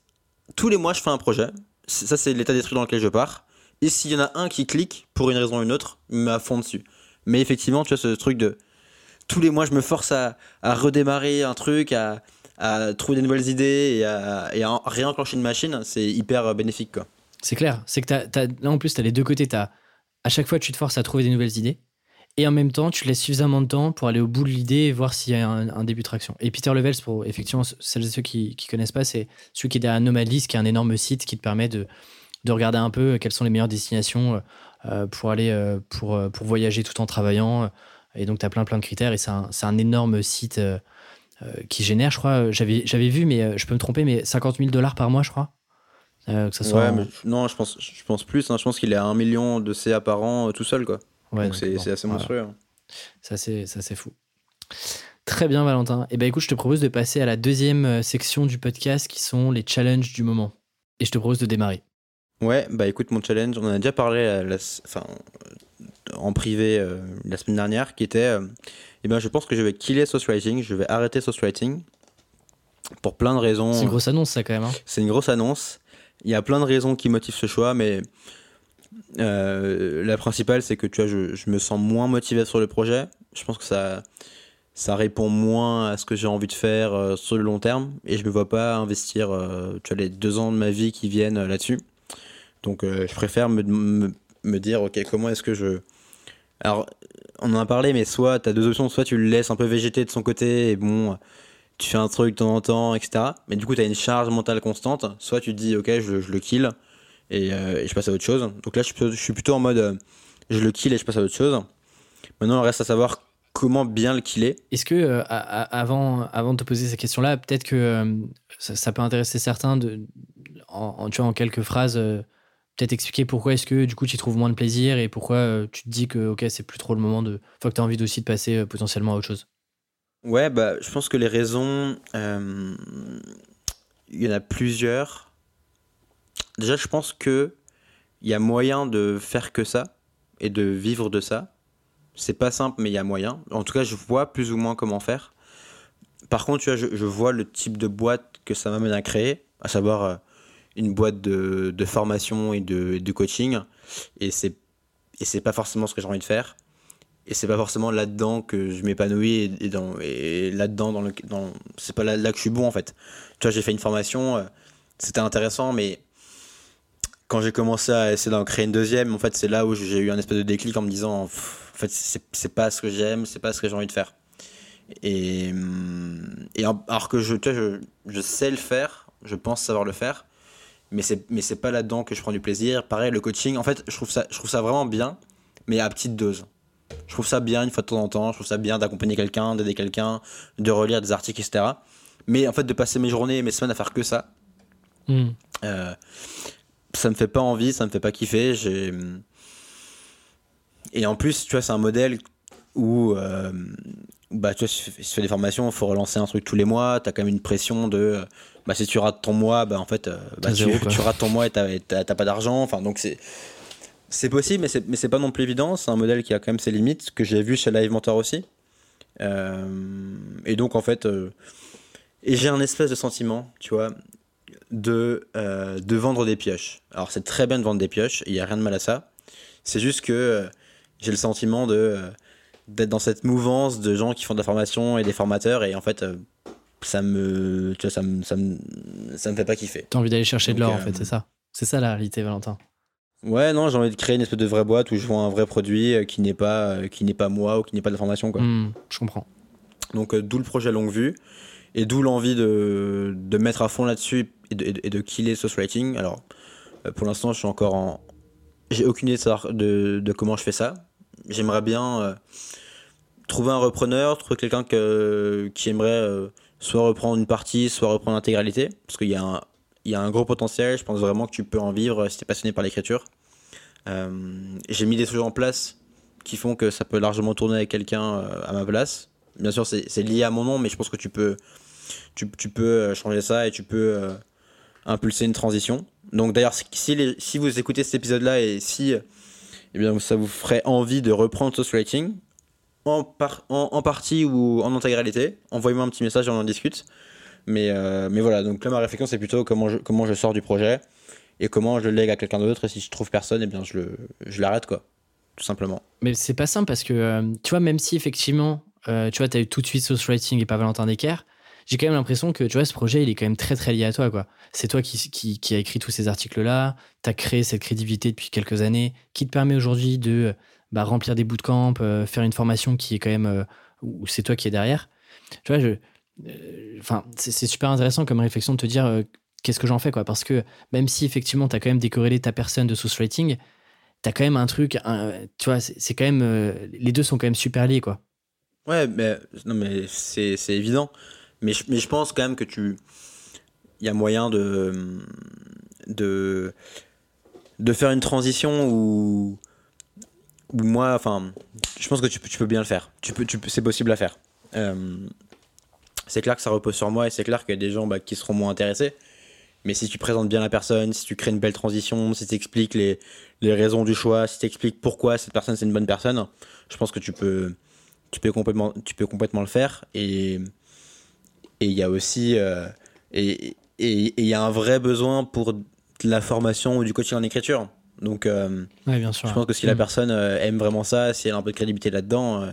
tous les mois, je fais un projet. Ça, c'est l'état d'esprit dans lequel je pars. Et s'il y en a un qui clique, pour une raison ou une autre, il me fond dessus. Mais effectivement, tu vois, ce truc de. Tous les mois, je me force à, redémarrer un truc, à, trouver des nouvelles idées et à, réenclencher une machine. C'est hyper bénéfique, quoi. C'est clair. C'est que t'as- là, en plus, tu as les deux côtés. À chaque fois, tu te forces à trouver des nouvelles idées. Et en même temps, tu laisses suffisamment de temps pour aller au bout de l'idée et voir s'il y a un, début de traction. Et Peter Levels, pour effectivement celles et ceux qui ne connaissent pas, c'est celui qui est derrière Nomadlist, qui est un énorme site qui te permet de, de regarder un peu quelles sont les meilleures destinations euh, pour aller euh, pour, euh, pour voyager tout en travaillant. Et donc, tu as plein, plein de critères. Et c'est un, un énorme site euh, euh, qui génère, je crois, j'avais vu, mais euh, je peux me tromper, mais 50 000 dollars par mois, je crois. Euh, que ça soit Ouais, en- mais je- non, je pense, je pense plus. hein. Je pense qu'il est à un million de CA par an euh, tout seul, quoi. Donc c'est bon, assez voilà. monstrueux. hein. Ça, c'est, ça, c'est fou. Très bien, Valentin. Et ben écoute, je te propose de passer à la deuxième euh, section du podcast qui sont les challenges du moment. Et je te propose de démarrer. Ouais, bah écoute, mon challenge, on en a déjà parlé la s- enfin, en privé euh, la semaine dernière, qui était, euh, eh ben, je pense que je vais killer Writing, je vais arrêter Writing pour plein de raisons. C'est une grosse annonce, ça, quand même. hein. C'est une grosse annonce. Il y a plein de raisons qui motivent ce choix, mais euh, la principale, c'est que tu vois, je, je me sens moins motivé sur le projet. Je pense que ça, ça répond moins à ce que j'ai envie de faire euh, sur le long terme, et je me vois pas investir euh, tu vois, les deux ans de ma vie qui viennent là-dessus. Donc, je préfère me, me, me dire, ok, comment est-ce que je. Alors, on en a parlé, mais soit tu as deux options, soit tu le laisses un peu végéter de son côté, et bon, tu fais un truc de temps en temps, etc. Mais du coup, tu as une charge mentale constante. Soit tu te dis, ok, je, je le kill et, euh, je passe à autre chose. Donc là, je, suis plutôt- en mode, euh, je le kill et je passe à autre chose. Maintenant, il reste à savoir comment bien le killer. Est-ce que, euh, avant, avant de te poser ces questions-là, peut-être que ça, peut intéresser certains, de, en, tu vois, en quelques phrases, peut-être expliquer pourquoi est-ce que du coup tu trouves moins de plaisir et pourquoi tu te dis que ok c'est plus trop le moment de. Faut que tu as envie aussi de passer potentiellement à autre chose. Ouais, bah, je pense que les raisons, euh, il y en a plusieurs. Déjà, je pense que il y a moyen de faire que ça et de vivre de ça. C'est pas simple, mais il y a moyen. En tout cas, je vois plus ou moins comment faire. Par contre, tu vois, je, vois le type de boîte que ça m'amène à créer, à savoir euh, une boîte de, formation et de, de coaching. Et c'est et c'est pas forcément ce que j'ai envie de faire et c'est pas forcément là-dedans que je m'épanouis et, et dans et là-dedans dans le c'est pas là, que je suis bon en fait. Tu vois j'ai fait une formation euh, c'était intéressant mais quand j'ai commencé à essayer d'en créer une deuxième en fait c'est là où j'ai eu un espèce de déclic en me disant en fait c'est pas ce que j'aime c'est pas ce que j'ai envie de faire. Et alors que je tu je sais le faire je pense savoir le faire mais c'est mais c'est pas là-dedans que je prends du plaisir. Pareil le coaching en fait je trouve ça je trouve ça vraiment bien mais à petite dose je trouve ça bien une fois de temps en temps, je trouve ça bien d'accompagner quelqu'un, d'aider quelqu'un, de relire des articles, etc. Mais en fait, de passer mes journées et mes semaines à faire que ça, Hmm. euh, ça me fait pas envie, ça me fait pas kiffer. J'ai... Et en plus, tu vois, c'est un modèle où, euh, bah, tu vois, si tu fais- des formations, il faut relancer un truc tous les mois, tu as quand même une pression de, bah, si tu rates ton mois, bah, en fait, euh, bah, tu, zéro, quoi. tu rates ton mois et t'as pas d'argent. Enfin, donc c'est, c'est possible, mais c'est, mais c'est pas non plus évident. C'est un modèle qui a quand même ses limites, que j'ai vu chez Live Mentor aussi. Euh, et donc, en fait, euh, et j'ai un espèce de sentiment, tu vois, de, euh, de vendre des pioches. Alors, c'est très bien de vendre des pioches, il n'y a rien de mal à ça. C'est juste que j'ai le sentiment de, d'être dans cette mouvance de gens qui font de la formation et des formateurs, et en fait, ça me, tu vois, ça me, ça me, ça me fait pas kiffer. T'as envie d'aller chercher de l'or, en fait, c'est ça. C'est ça la réalité, Valentin. Ouais, non, j'ai envie de créer une espèce de vraie boîte où je vends un vrai produit euh, qui n'est pas, euh, qui n'est pas moi ou qui n'est pas de la formation, quoi. Hmm, je comprends. Donc euh, d'où le projet longue vue et d'où l'envie de, de mettre à fond là-dessus et de, et de- et de killer Source Writing. Alors euh, pour l'instant je suis encore en... J'ai aucune idée de, de, comment je fais ça. J'aimerais bien euh, trouver un repreneur, trouver quelqu'un que- qui aimerait soit reprendre une partie, soit reprendre l'intégralité. Parce qu'il y, a un- il y a un gros potentiel, je pense vraiment que tu peux en vivre si tu es passionné par l'écriture. j'ai mis des choses en place qui font que ça peut largement tourner avec quelqu'un à ma place. Bien sûr, c'est lié à mon nom, mais je pense que tu peux, tu, peux changer ça et tu peux impulser une transition. Donc d'ailleurs, si, vous écoutez cet épisode-là et si eh bien, ça vous ferait envie de reprendre Writing, en, par, en, partie ou en intégralité, envoyez-moi un petit message et on en discute. Mais, euh, mais voilà, donc là ma réflexion c'est plutôt comment je, comment je sors du projet et comment je le lègue à quelqu'un d'autre et si je trouve personne, eh bien je, le, je l'arrête quoi, tout simplement. Mais c'est pas simple parce que euh, tu vois, même si effectivement, euh, tu vois, tu as eu tout de suite Source Writing et pas Valentin Decker, j'ai quand même l'impression que tu vois, ce projet, il est quand même très très lié à toi. quoi. C'est toi qui, qui, qui, a écrit tous ces articles-là, tu as créé cette crédibilité depuis quelques années, qui te permet aujourd'hui de bah, remplir des bootcamps, faire une formation qui est quand même. Où c'est toi qui es derrière. Tu vois, je. Euh, enfin, c'est super intéressant comme réflexion de te dire qu'est-ce que j'en fais, quoi. Parce que même si effectivement, tu as quand même décorrélé ta personne de source rating, tu as quand même un truc. tu vois, c'est quand même. les deux sont quand même super liés, quoi. Ouais, mais, non, mais c'est évident. Mais je, mais je pense quand même que tu. Il y a moyen de. de. de faire une transition où. où moi, enfin. Je pense que tu tu peux bien le faire. Tu peux, tu c'est possible à faire. Euh, c'est clair que ça repose sur moi et c'est clair qu'il y a des gens bah, qui seront moins intéressés. Mais si tu présentes bien la personne, si tu crées une belle transition, si tu expliques les, les raisons du choix, si tu expliques pourquoi cette personne c'est une bonne personne, je pense que tu peux, tu peux, complètement, tu peux complètement le faire. Et, et il y a aussi euh, et il y a un vrai besoin pour de la formation ou du coaching en écriture. Donc, euh, bien sûr. je pense que si la mm. personne euh, aime vraiment ça, si elle a un peu de crédibilité là-dedans,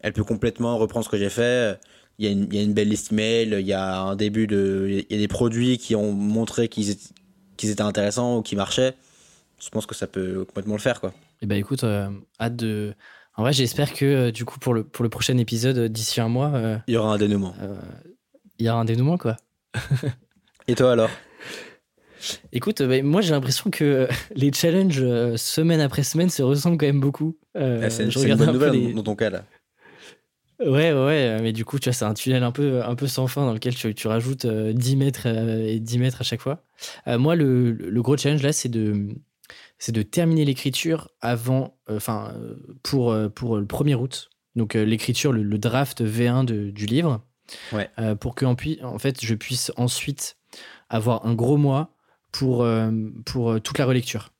elle peut complètement reprendre ce que j'ai fait. Il y, a une, y a une belle liste mail, il y a un début de. Il y a des produits qui ont montré qu'ils étaient, intéressants ou qui marchaient. Je pense que ça peut complètement le faire, quoi. Et eh bah ben, écoute, hâte de. En vrai, j'espère que du coup, pour le, pour le prochain épisode, d'ici un mois. il y aura un dénouement il y a un dénouement, quoi. Et toi alors? Écoute, bah, moi j'ai l'impression que les challenges euh, semaine après semaine se ressemblent quand même beaucoup. Euh, ah, c'est une bonne nouvelle dans ton cas là. Ouais, ouais, mais du coup, tu vois, c'est un tunnel un peu, un peu sans fin dans lequel tu, tu rajoutes 10 euh, mètres et 10 mètres à chaque fois. moi, le, le, gros challenge là, c'est de, c'est de terminer l'écriture avant, enfin, pour, pour le 1er août. Donc, l'écriture, le, draft V1 de, du livre. Euh, pour que en, en fait, je puisse ensuite avoir un gros mois pour, euh, pour euh, toute la relecture.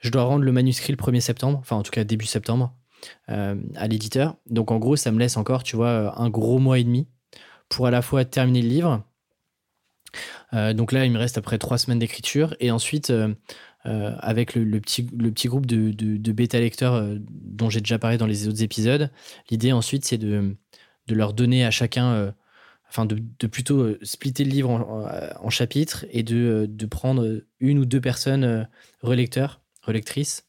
Je dois rendre le manuscrit le 1er septembre, enfin en tout cas début septembre, à l'éditeur. Donc en gros, ça me laisse encore, tu vois, un gros mois et demi pour à la fois terminer le livre. donc là, il me reste après trois semaines d'écriture. Et ensuite, avec le, petit, le petit groupe de, de bêta lecteurs dont j'ai déjà parlé dans les autres épisodes, l'idée ensuite, c'est de, de leur donner à chacun enfin de, plutôt euh, splitter le livre en, chapitres et de, euh, prendre une ou deux personnes euh, relecteurs, relectrices,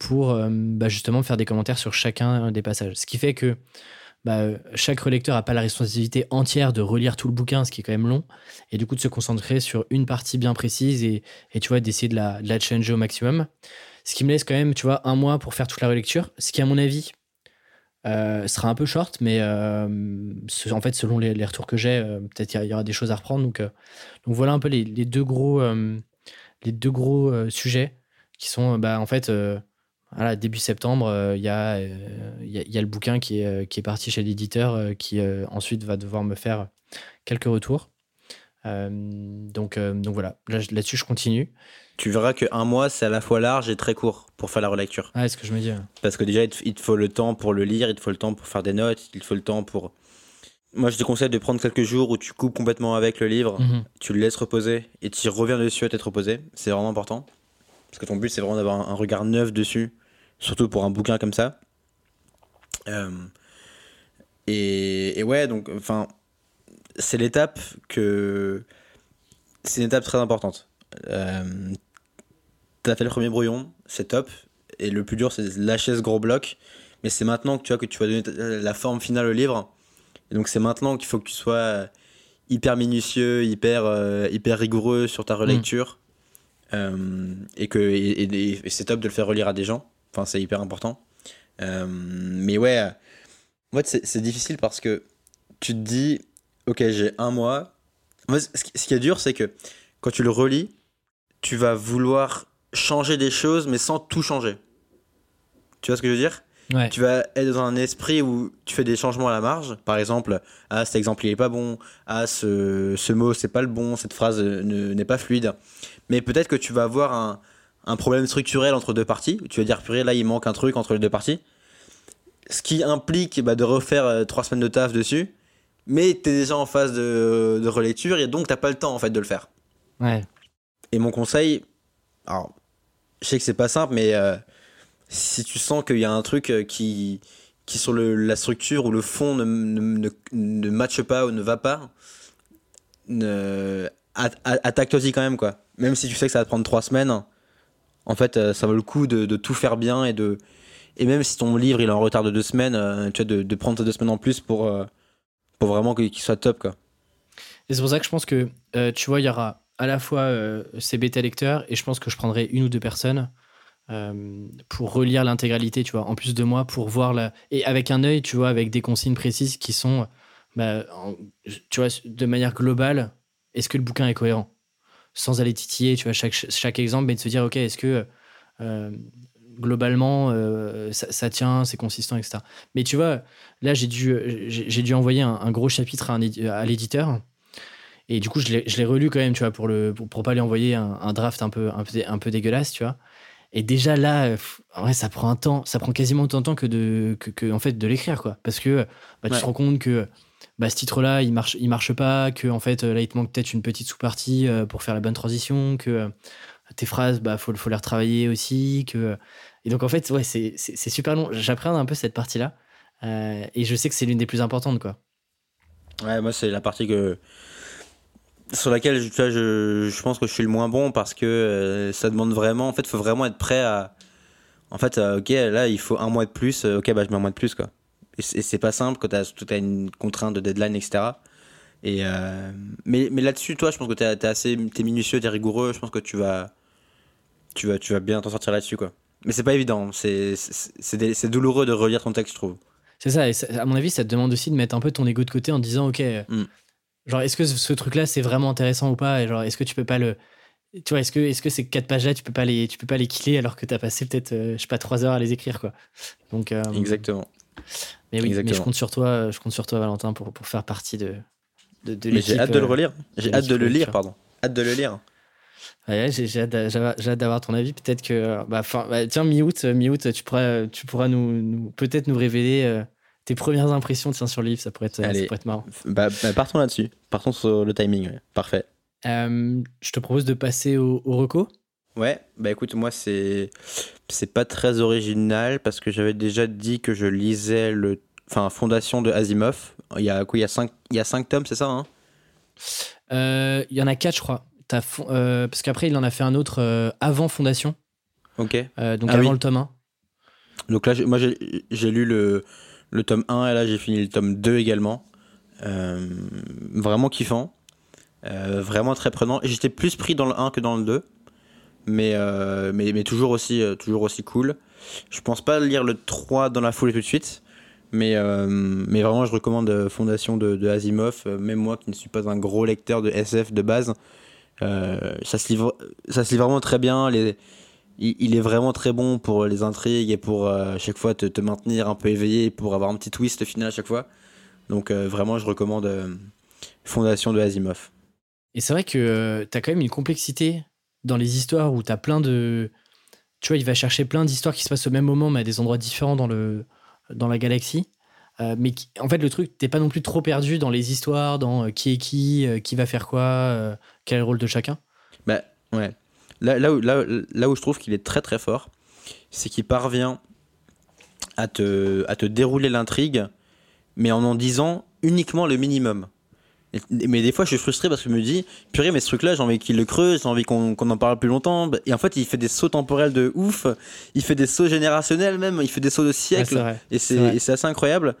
pour bah, justement faire des commentaires sur chacun des passages. Ce qui fait que bah, chaque relecteur n'a pas la responsabilité entière de relire tout le bouquin, ce qui est quand même long, et du coup de se concentrer sur une partie bien précise et, tu vois, d'essayer de la, de changer au maximum. Ce qui me laisse quand même, tu vois, un mois pour faire toute la relecture, ce qui, à mon avis, euh, sera un peu short, mais euh, en fait, selon les, retours que j'ai, euh, peut-être il y, aura des choses à reprendre. Donc, donc voilà un peu les, deux gros, les deux gros sujets qui sont, bah, en fait, voilà, début septembre, il y, a, y, a, le bouquin qui est, qui est parti chez l'éditeur, qui ensuite va devoir me faire quelques retours. donc, donc voilà, là-dessus, je continue tu verras qu'un mois, c'est à la fois large et très court pour faire la relecture. Ah, c'est ce que je me dis. Parce que déjà, il te faut le temps pour le lire, il te faut le temps pour faire des notes, il te faut le temps pour. Moi, je te conseille de prendre quelques jours où tu coupes complètement avec le livre, mhm. tu le laisses reposer et tu reviens dessus à t'être reposé. C'est vraiment important. Parce que ton but, c'est vraiment d'avoir un regard neuf dessus, surtout pour un bouquin comme ça. Euh, et, ouais, donc, enfin, c'est l'étape que. C'est une étape très importante. Euh, t'as fait le premier brouillon, c'est top. Et le plus dur, c'est lâcher ce gros bloc. Mais c'est maintenant que tu vois que tu vas donner la forme finale au livre. Et donc c'est maintenant qu'il faut que tu sois hyper minutieux, hyper, euh, hyper rigoureux sur ta relecture. Mm. Euh, et que et, c'est top de le faire relire à des gens. Enfin, c'est hyper important. Euh, mais ouais, en fait, c'est difficile parce que tu te dis, ok, j'ai un mois. ce qui est dur, c'est que quand tu le relis, tu vas vouloir changer des choses, mais sans tout changer. Tu vois ce que je veux dire? Ouais. Tu vas être dans un esprit où tu fais des changements à la marge. Par exemple, ah, cet exemple il est pas bon, ah, ce, ce mot c'est pas le bon, cette phrase ne- n'est pas fluide. Mais peut-être que tu vas avoir un, un problème structurel entre deux parties. Tu vas dire, purée, là il manque un truc entre les deux parties. Ce qui implique bah, de refaire euh, trois semaines de taf dessus. Mais tu es déjà en phase de, de relecture et donc t'as pas le temps en fait de le faire. Ouais. Et mon conseil, alors, je sais que c'est pas simple, mais euh, si tu sens qu'il y a un truc euh, qui, qui sur le, la structure ou le fond ne, ne, ne, ne matche pas ou ne va pas, attaque-toi-y quand même, quoi. Même si tu sais que ça va te prendre trois semaines, en fait, euh, ça vaut le coup de, tout faire bien et même si ton livre est en retard de deux semaines, euh, tu vois, de, prendre tes deux semaines en plus pour, euh, pour vraiment qu'il soit top, quoi. Et c'est pour ça que je pense que, tu vois, il y aura à la fois ces bêta lecteurs et je pense que je prendrai une ou deux personnes pour relire l'intégralité, tu vois, en plus de moi, pour voir la. Et avec un œil, tu vois, avec des consignes précises qui sont, bah, de manière globale, est-ce que le bouquin est cohérent? Sans aller titiller, tu vois, chaque, chaque exemple, mais de se dire, ok, est-ce que. euh, globalement euh, ça, ça tient c'est consistant etc mais tu vois là j'ai dû j'ai dû envoyer un, un gros chapitre à, l'éditeur et du coup, je l'ai je l'ai relu quand même, tu vois, pour, le, pour, pour pas lui envoyer un, un draft un peu, un, peu, un peu dégueulasse, tu vois. Et déjà là, vrai, ça prend un temps, ça prend quasiment autant de temps que de, que, que, en fait, de l'écrire, quoi. Parce que bah, tu Ouais. te rends compte que bah, ce titre-là, il marche, il marche pas, que en fait, euh, là, il te manque peut-être une petite sous-partie euh, pour faire la bonne transition, que euh, tes phrases, bah, faut, faut les retravailler aussi, que... Et donc, en fait, ouais, c'est super long. J'appréhende un peu cette partie-là. et je sais que c'est l'une des plus importantes, quoi. Ouais, moi, c'est la partie que. Sur laquelle je, je pense que je suis le moins bon parce que ça demande vraiment. En fait, faut vraiment être prêt à. En fait, ok, là, il faut un mois de plus. ok, bah, je mets un mois de plus, quoi. Et c'est pas simple quand tu as, une contrainte de deadline, etc. Et, euh, mais mais là-dessus, toi, je pense que tu es, assez t'es minutieux, tu es rigoureux. Je pense que tu vas, tu vas, tu vas bien t'en sortir là-dessus, quoi. Mais c'est pas évident. C'est douloureux de relire ton texte, je trouve. C'est ça, et ça- à mon avis, ça te demande aussi de mettre un peu ton ego de côté en disant, ok, euh, Mm. genre, est-ce que ce, ce truc-là, c'est vraiment intéressant ou pas? Et genre, est-ce que tu peux pas le. Tu vois, est-ce que, est-ce que ces quatre pages-là, tu peux pas les, tu peux pas les killer alors que tu as passé peut-être, euh, je sais pas, trois heures à les écrire, quoi. Donc, euh, Exactement. Mais oui, mais je compte sur toi, euh, je compte sur toi, Valentin, pour, pour faire partie de, de, de Mais j'ai l'équipe, hâte de le euh, relire. J'ai hâte de le l'équipe lire, pardon. Hâte de le lire. Ouais, j'ai hâte d'avoir ton avis. Peut-être que. euh, Bah, fin- bah, tiens, mi-août, euh, mi-août, tu pourras, tu pourras nous, nous- peut-être nous révéler euh, tes premières impressions tiens, sur le livre. Ça pourrait être, ça pourrait être marrant. Bah, bah, partons là-dessus. Partons sur le timing. ouais. Parfait. Euh, je te propose de passer au, au reco. Ouais, bah écoute, moi c'est c'est pas très original parce que j'avais déjà dit que je lisais le enfin Fondation de Asimov. Il y a quoi Il y a cinq il y a cinq tomes, c'est ça hein? Euh, Il y en a quatre, je crois. Fon- euh, parce qu'après, il en a fait un autre euh, avant Fondation, Ok. donc Ah avant oui. le tome 1. Donc là, moi j'ai lu le le tome 1 et là j'ai fini le tome 2 également. Vraiment kiffant. Vraiment très prenant. Et J'étais plus pris dans le 1 que dans le 2. Mais, euh, mais, mais toujours, aussi, euh, toujours aussi cool. Je pense pas lire le 3 dans la foulée tout de suite. Mais, euh, mais vraiment, je recommande Fondation de, Asimov. Même moi qui ne suis pas un gros lecteur de SF de base, ça, se lit, ça se lit vraiment très bien. Les, il, il est vraiment très bon pour les intrigues et pour à chaque fois te, te maintenir un peu éveillé pour avoir un petit twist final à chaque fois. Donc vraiment, je recommande Fondation de Asimov. Et c'est vrai que tu as quand même une complexité dans les histoires où tu as plein de. Tu vois, il va chercher plein d'histoires qui se passent au même moment, mais à des endroits différents dans, le, dans la galaxie. Euh, mais en fait, le truc, t'es pas non plus trop perdu dans les histoires, dans euh, qui est qui, euh, qui va faire quoi, quel est le rôle de chacun. Bah ouais. Là, où, là où je trouve qu'il est très très fort, c'est qu'il parvient à te, à te dérouler l'intrigue, mais en en disant uniquement le minimum. Mais des fois, je suis frustré parce que je me dis, purée, mais ce truc-là, j'ai envie qu'il le creuse, j'ai envie qu'on en parle plus longtemps. Et en fait, il fait des sauts temporels de ouf, il fait des sauts générationnels même, il fait des sauts de Ouais, siècles. c'est vrai. Et C'est assez incroyable.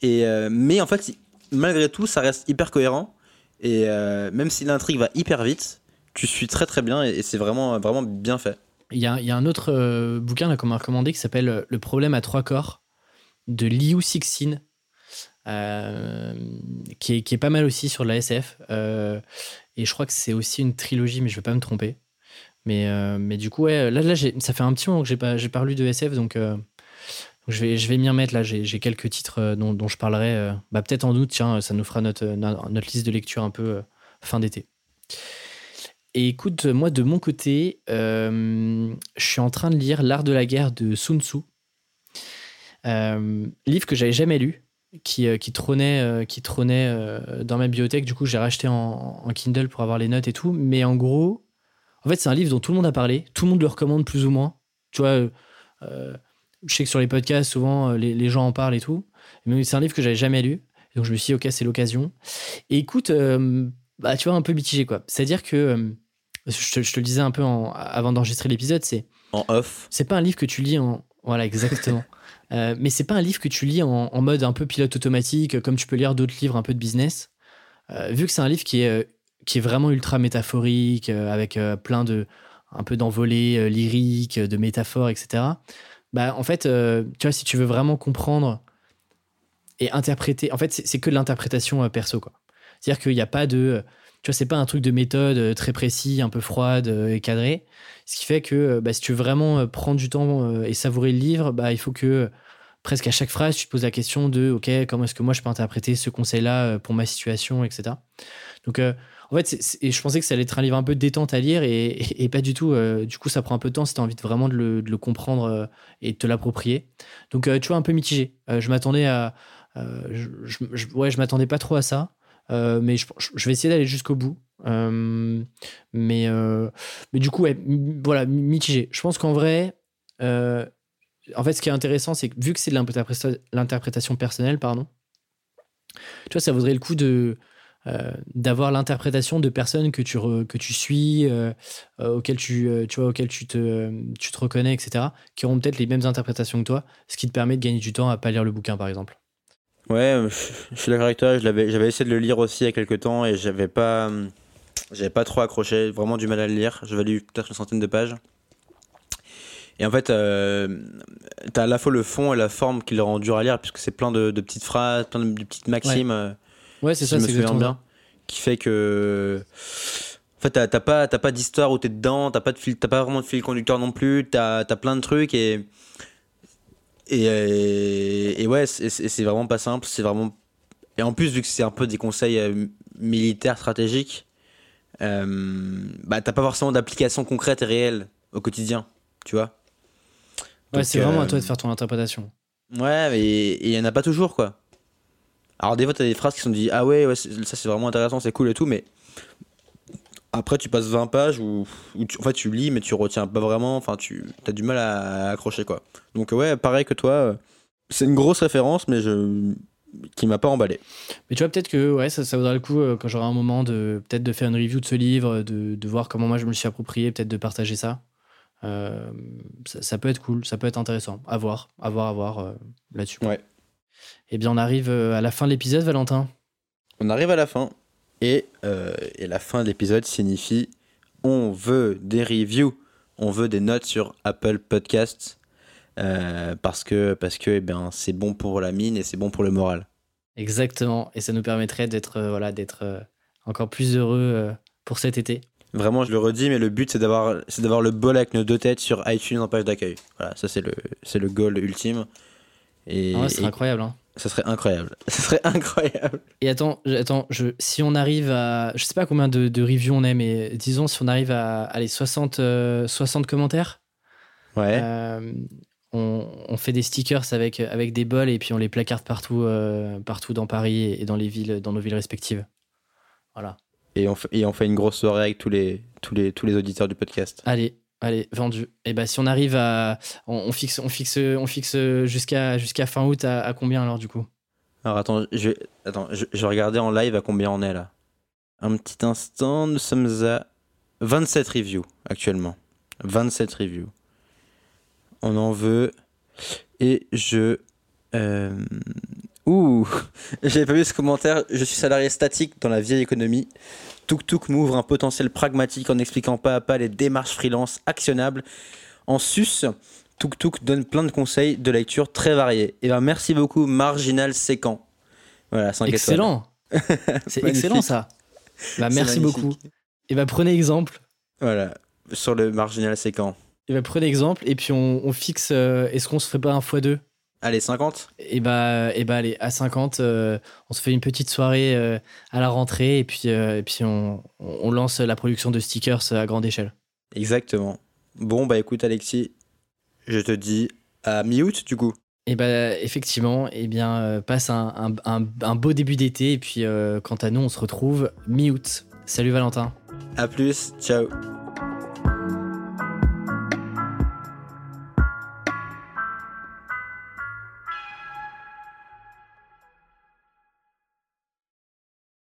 Et euh, mais en fait, malgré tout, ça reste hyper cohérent. Et euh, même si l'intrigue va hyper vite, tu suis très très bien et, et c'est vraiment, vraiment bien fait. Il y a, il y a un autre euh, bouquin qu'on m'a recommandé qui s'appelle Le problème à trois corps de Liu Cixin, qui, est, qui est pas mal aussi sur la SF. euh, et je crois que c'est aussi une trilogie, mais je vais pas me tromper. Mais, euh, mais du coup, ouais, là, là ça fait un petit moment que j'ai pas, pas lu de SF, donc, euh, je vais, je vais m'y remettre. Là, j'ai, quelques titres euh, dont, dont je parlerai. bah, peut-être en août, tiens, ça nous fera notre, notre liste de lecture un peu fin d'été. Et écoute, moi, de mon côté, je suis en train de lire L'art de la guerre de Sun Tzu. livre que j'avais jamais lu, qui, qui trônait, qui trônait dans ma bibliothèque. Du coup, j'ai racheté en, en, Kindle pour avoir les notes et tout. Mais en gros, en fait, c'est un livre dont tout le monde a parlé, tout le monde le recommande plus ou moins. Tu vois, euh, euh, je sais que sur les podcasts, souvent, euh, les, gens en parlent et tout. Mais c'est un livre que j'avais jamais lu. Donc je me suis dit, ok, c'est l'occasion. Et écoute, bah, tu vois, un peu mitigé, quoi. C'est-à-dire que, je te, je, te, le disais un peu avant d'enregistrer l'épisode, c'est. En off. C'est pas un livre que tu lis en. Voilà, exactement. mais c'est pas un livre que tu lis en, mode un peu pilote automatique, comme tu peux lire d'autres livres un peu de business. vu que c'est un livre qui est qui est vraiment ultra métaphorique, euh, avec euh, plein de un peu d'envolées euh, lyriques, de métaphores, etc. Bah, en fait, tu vois, si tu veux vraiment comprendre et interpréter, en fait, c'est que de l'interprétation perso, quoi. C'est-à-dire qu'il n'y a pas de, tu vois, c'est pas un truc de méthode très précis, un peu froide et cadré. Ce qui fait que, bah, si tu veux vraiment prendre du temps et savourer le livre, bah, il faut que presque à chaque phrase, tu te poses la question de, ok, comment est-ce que moi je peux interpréter ce conseil-là pour ma situation, etc. Donc, en fait, et je pensais que ça allait être un livre un peu détente à lire et, pas du tout. Euh, du coup, ça prend un peu de temps si tu as envie de vraiment de le, comprendre euh, et de te l'approprier. Donc, euh, tu vois, un peu mitigé. je m'attendais à. Ouais, je m'attendais pas trop à ça. Mais je, vais essayer d'aller jusqu'au bout. mais, mais du coup, voilà, mitigé. Je pense qu'en vrai, en fait, ce qui est intéressant, c'est que vu que c'est de l'interprétation personnelle, pardon, tu vois, ça vaudrait le coup euh, d'avoir l'interprétation de personnes que tu, que tu suis, euh, euh, auxquelles, tu, vois, auxquelles te, tu te reconnais, etc., qui auront peut-être les mêmes interprétations que toi, ce qui te permet de gagner du temps à pas lire le bouquin, par exemple. Ouais, je suis d'accord avec toi. J'avais essayé de le lire aussi il y a quelques temps et j'avais pas, j'avais pas trop accroché, vraiment du mal à le lire. J'avais lu peut-être une centaine de pages. Et en fait, euh, tu as à la fois le fond et la forme qui le rend dur à lire, puisque c'est plein de, petites phrases, plein de, petites maximes. Ouais, c'est ça, c'est exactement bien. Qui fait que. En fait, t'as pas, pas d'histoire où t'es dedans, t'as pas, de fil, pas vraiment de fil conducteur non plus, t'as as plein de trucs et. Et, et, ouais, c'est vraiment pas simple, c'est vraiment. Et en plus, vu que c'est un peu des conseils euh, militaires stratégiques, euh, bah t'as pas forcément d'application concrète et réelle au quotidien, tu vois. Ouais, c'est vraiment à toi de euh, faire ton interprétation. Ouais, mais il y en a pas toujours, quoi. Alors des fois, t'as des phrases qui sont dit ah ouais, ouais ça c'est vraiment intéressant, c'est cool et tout, mais après tu passes 20 pages où, tu, en fait, tu lis mais tu retiens pas vraiment, enfin tu as du mal à, accrocher quoi. Donc ouais, pareil que toi, euh, c'est une grosse référence mais je qui m'a pas emballé. Mais tu vois peut-être que ouais, ça, ça vaudra le coup euh, quand j'aurai un moment de peut-être de faire une review de ce livre, de, de, voir comment moi je me le suis approprié, peut-être de partager ça. Euh, ça. peut être cool, ça peut être intéressant. À voir, à voir, à voir là-dessus. Ouais. Eh bien, on arrive à la fin de l'épisode, Valentin. On arrive à la fin. Et, euh, et la fin de l'épisode signifie on veut des reviews, on veut des notes sur Apple Podcasts. Euh, parce que, parce que eh c'est bon pour la mine et c'est bon pour le moral. Exactement. Et ça nous permettrait d'être voilà, d'être encore plus heureux pour cet été. Vraiment, je le redis, mais le but, c'est d'avoir, c'est d'avoir le bol avec nos deux têtes sur iTunes en page d'accueil. Voilà, ça, c'est le, c'est le goal ultime. Et, ah c'est incroyable. Hein. Ça serait incroyable. Serait incroyable. Et attends, attends je, si on arrive à. Je sais pas combien de, de reviews on est, mais disons si on arrive à aller 60, 60 euh, commentaires. Ouais. Euh, on, on, fait des stickers avec, avec des bols et puis on les placarde partout, euh, partout dans Paris et dans, les villes, dans nos villes respectives. Voilà. Et on, fait, et on fait une grosse soirée avec tous les, tous les, tous les auditeurs du podcast. Allez, Allez, vendu. Et eh ben si on arrive à, on, fixe, on fixe, on fixe jusqu'à fin août à, combien alors du coup? Alors attends, je attends, je, regarder en live à combien on est là. Un petit instant, nous sommes à 27 reviews actuellement. 27 reviews. On en veut et je euh... Ouh, j'avais pas vu ce commentaire. Je suis salarié statique dans la vieille économie. Tuk Tuk m'ouvre un potentiel pragmatique en expliquant pas à pas les démarches freelance actionnables. En sus, Tuk Tuk donne plein de conseils de lecture très variés. Et eh ben merci beaucoup, Marginal Séquent. Voilà, 5 Excellent. C'est excellent ça. Bah, merci beaucoup. Et bah prenez exemple. Voilà. sur le marginal, quand Et bah, prenez exemple, et puis on, on fixe. euh, Est-ce qu'on se ferait pas un x2 Allez, 50 Et bah, et bah, allez, à 50, euh, on se fait une petite soirée euh, à la rentrée, et puis, euh, et puis on, on lance la production de stickers à grande échelle. Exactement. Bon, bah écoute, Alexis, je te dis à mi-août, du coup. Et bah, effectivement, eh bien, passe un, un- un- un beau début d'été, et puis quant à nous, on se retrouve mi-août. Salut Valentin. À plus, ciao.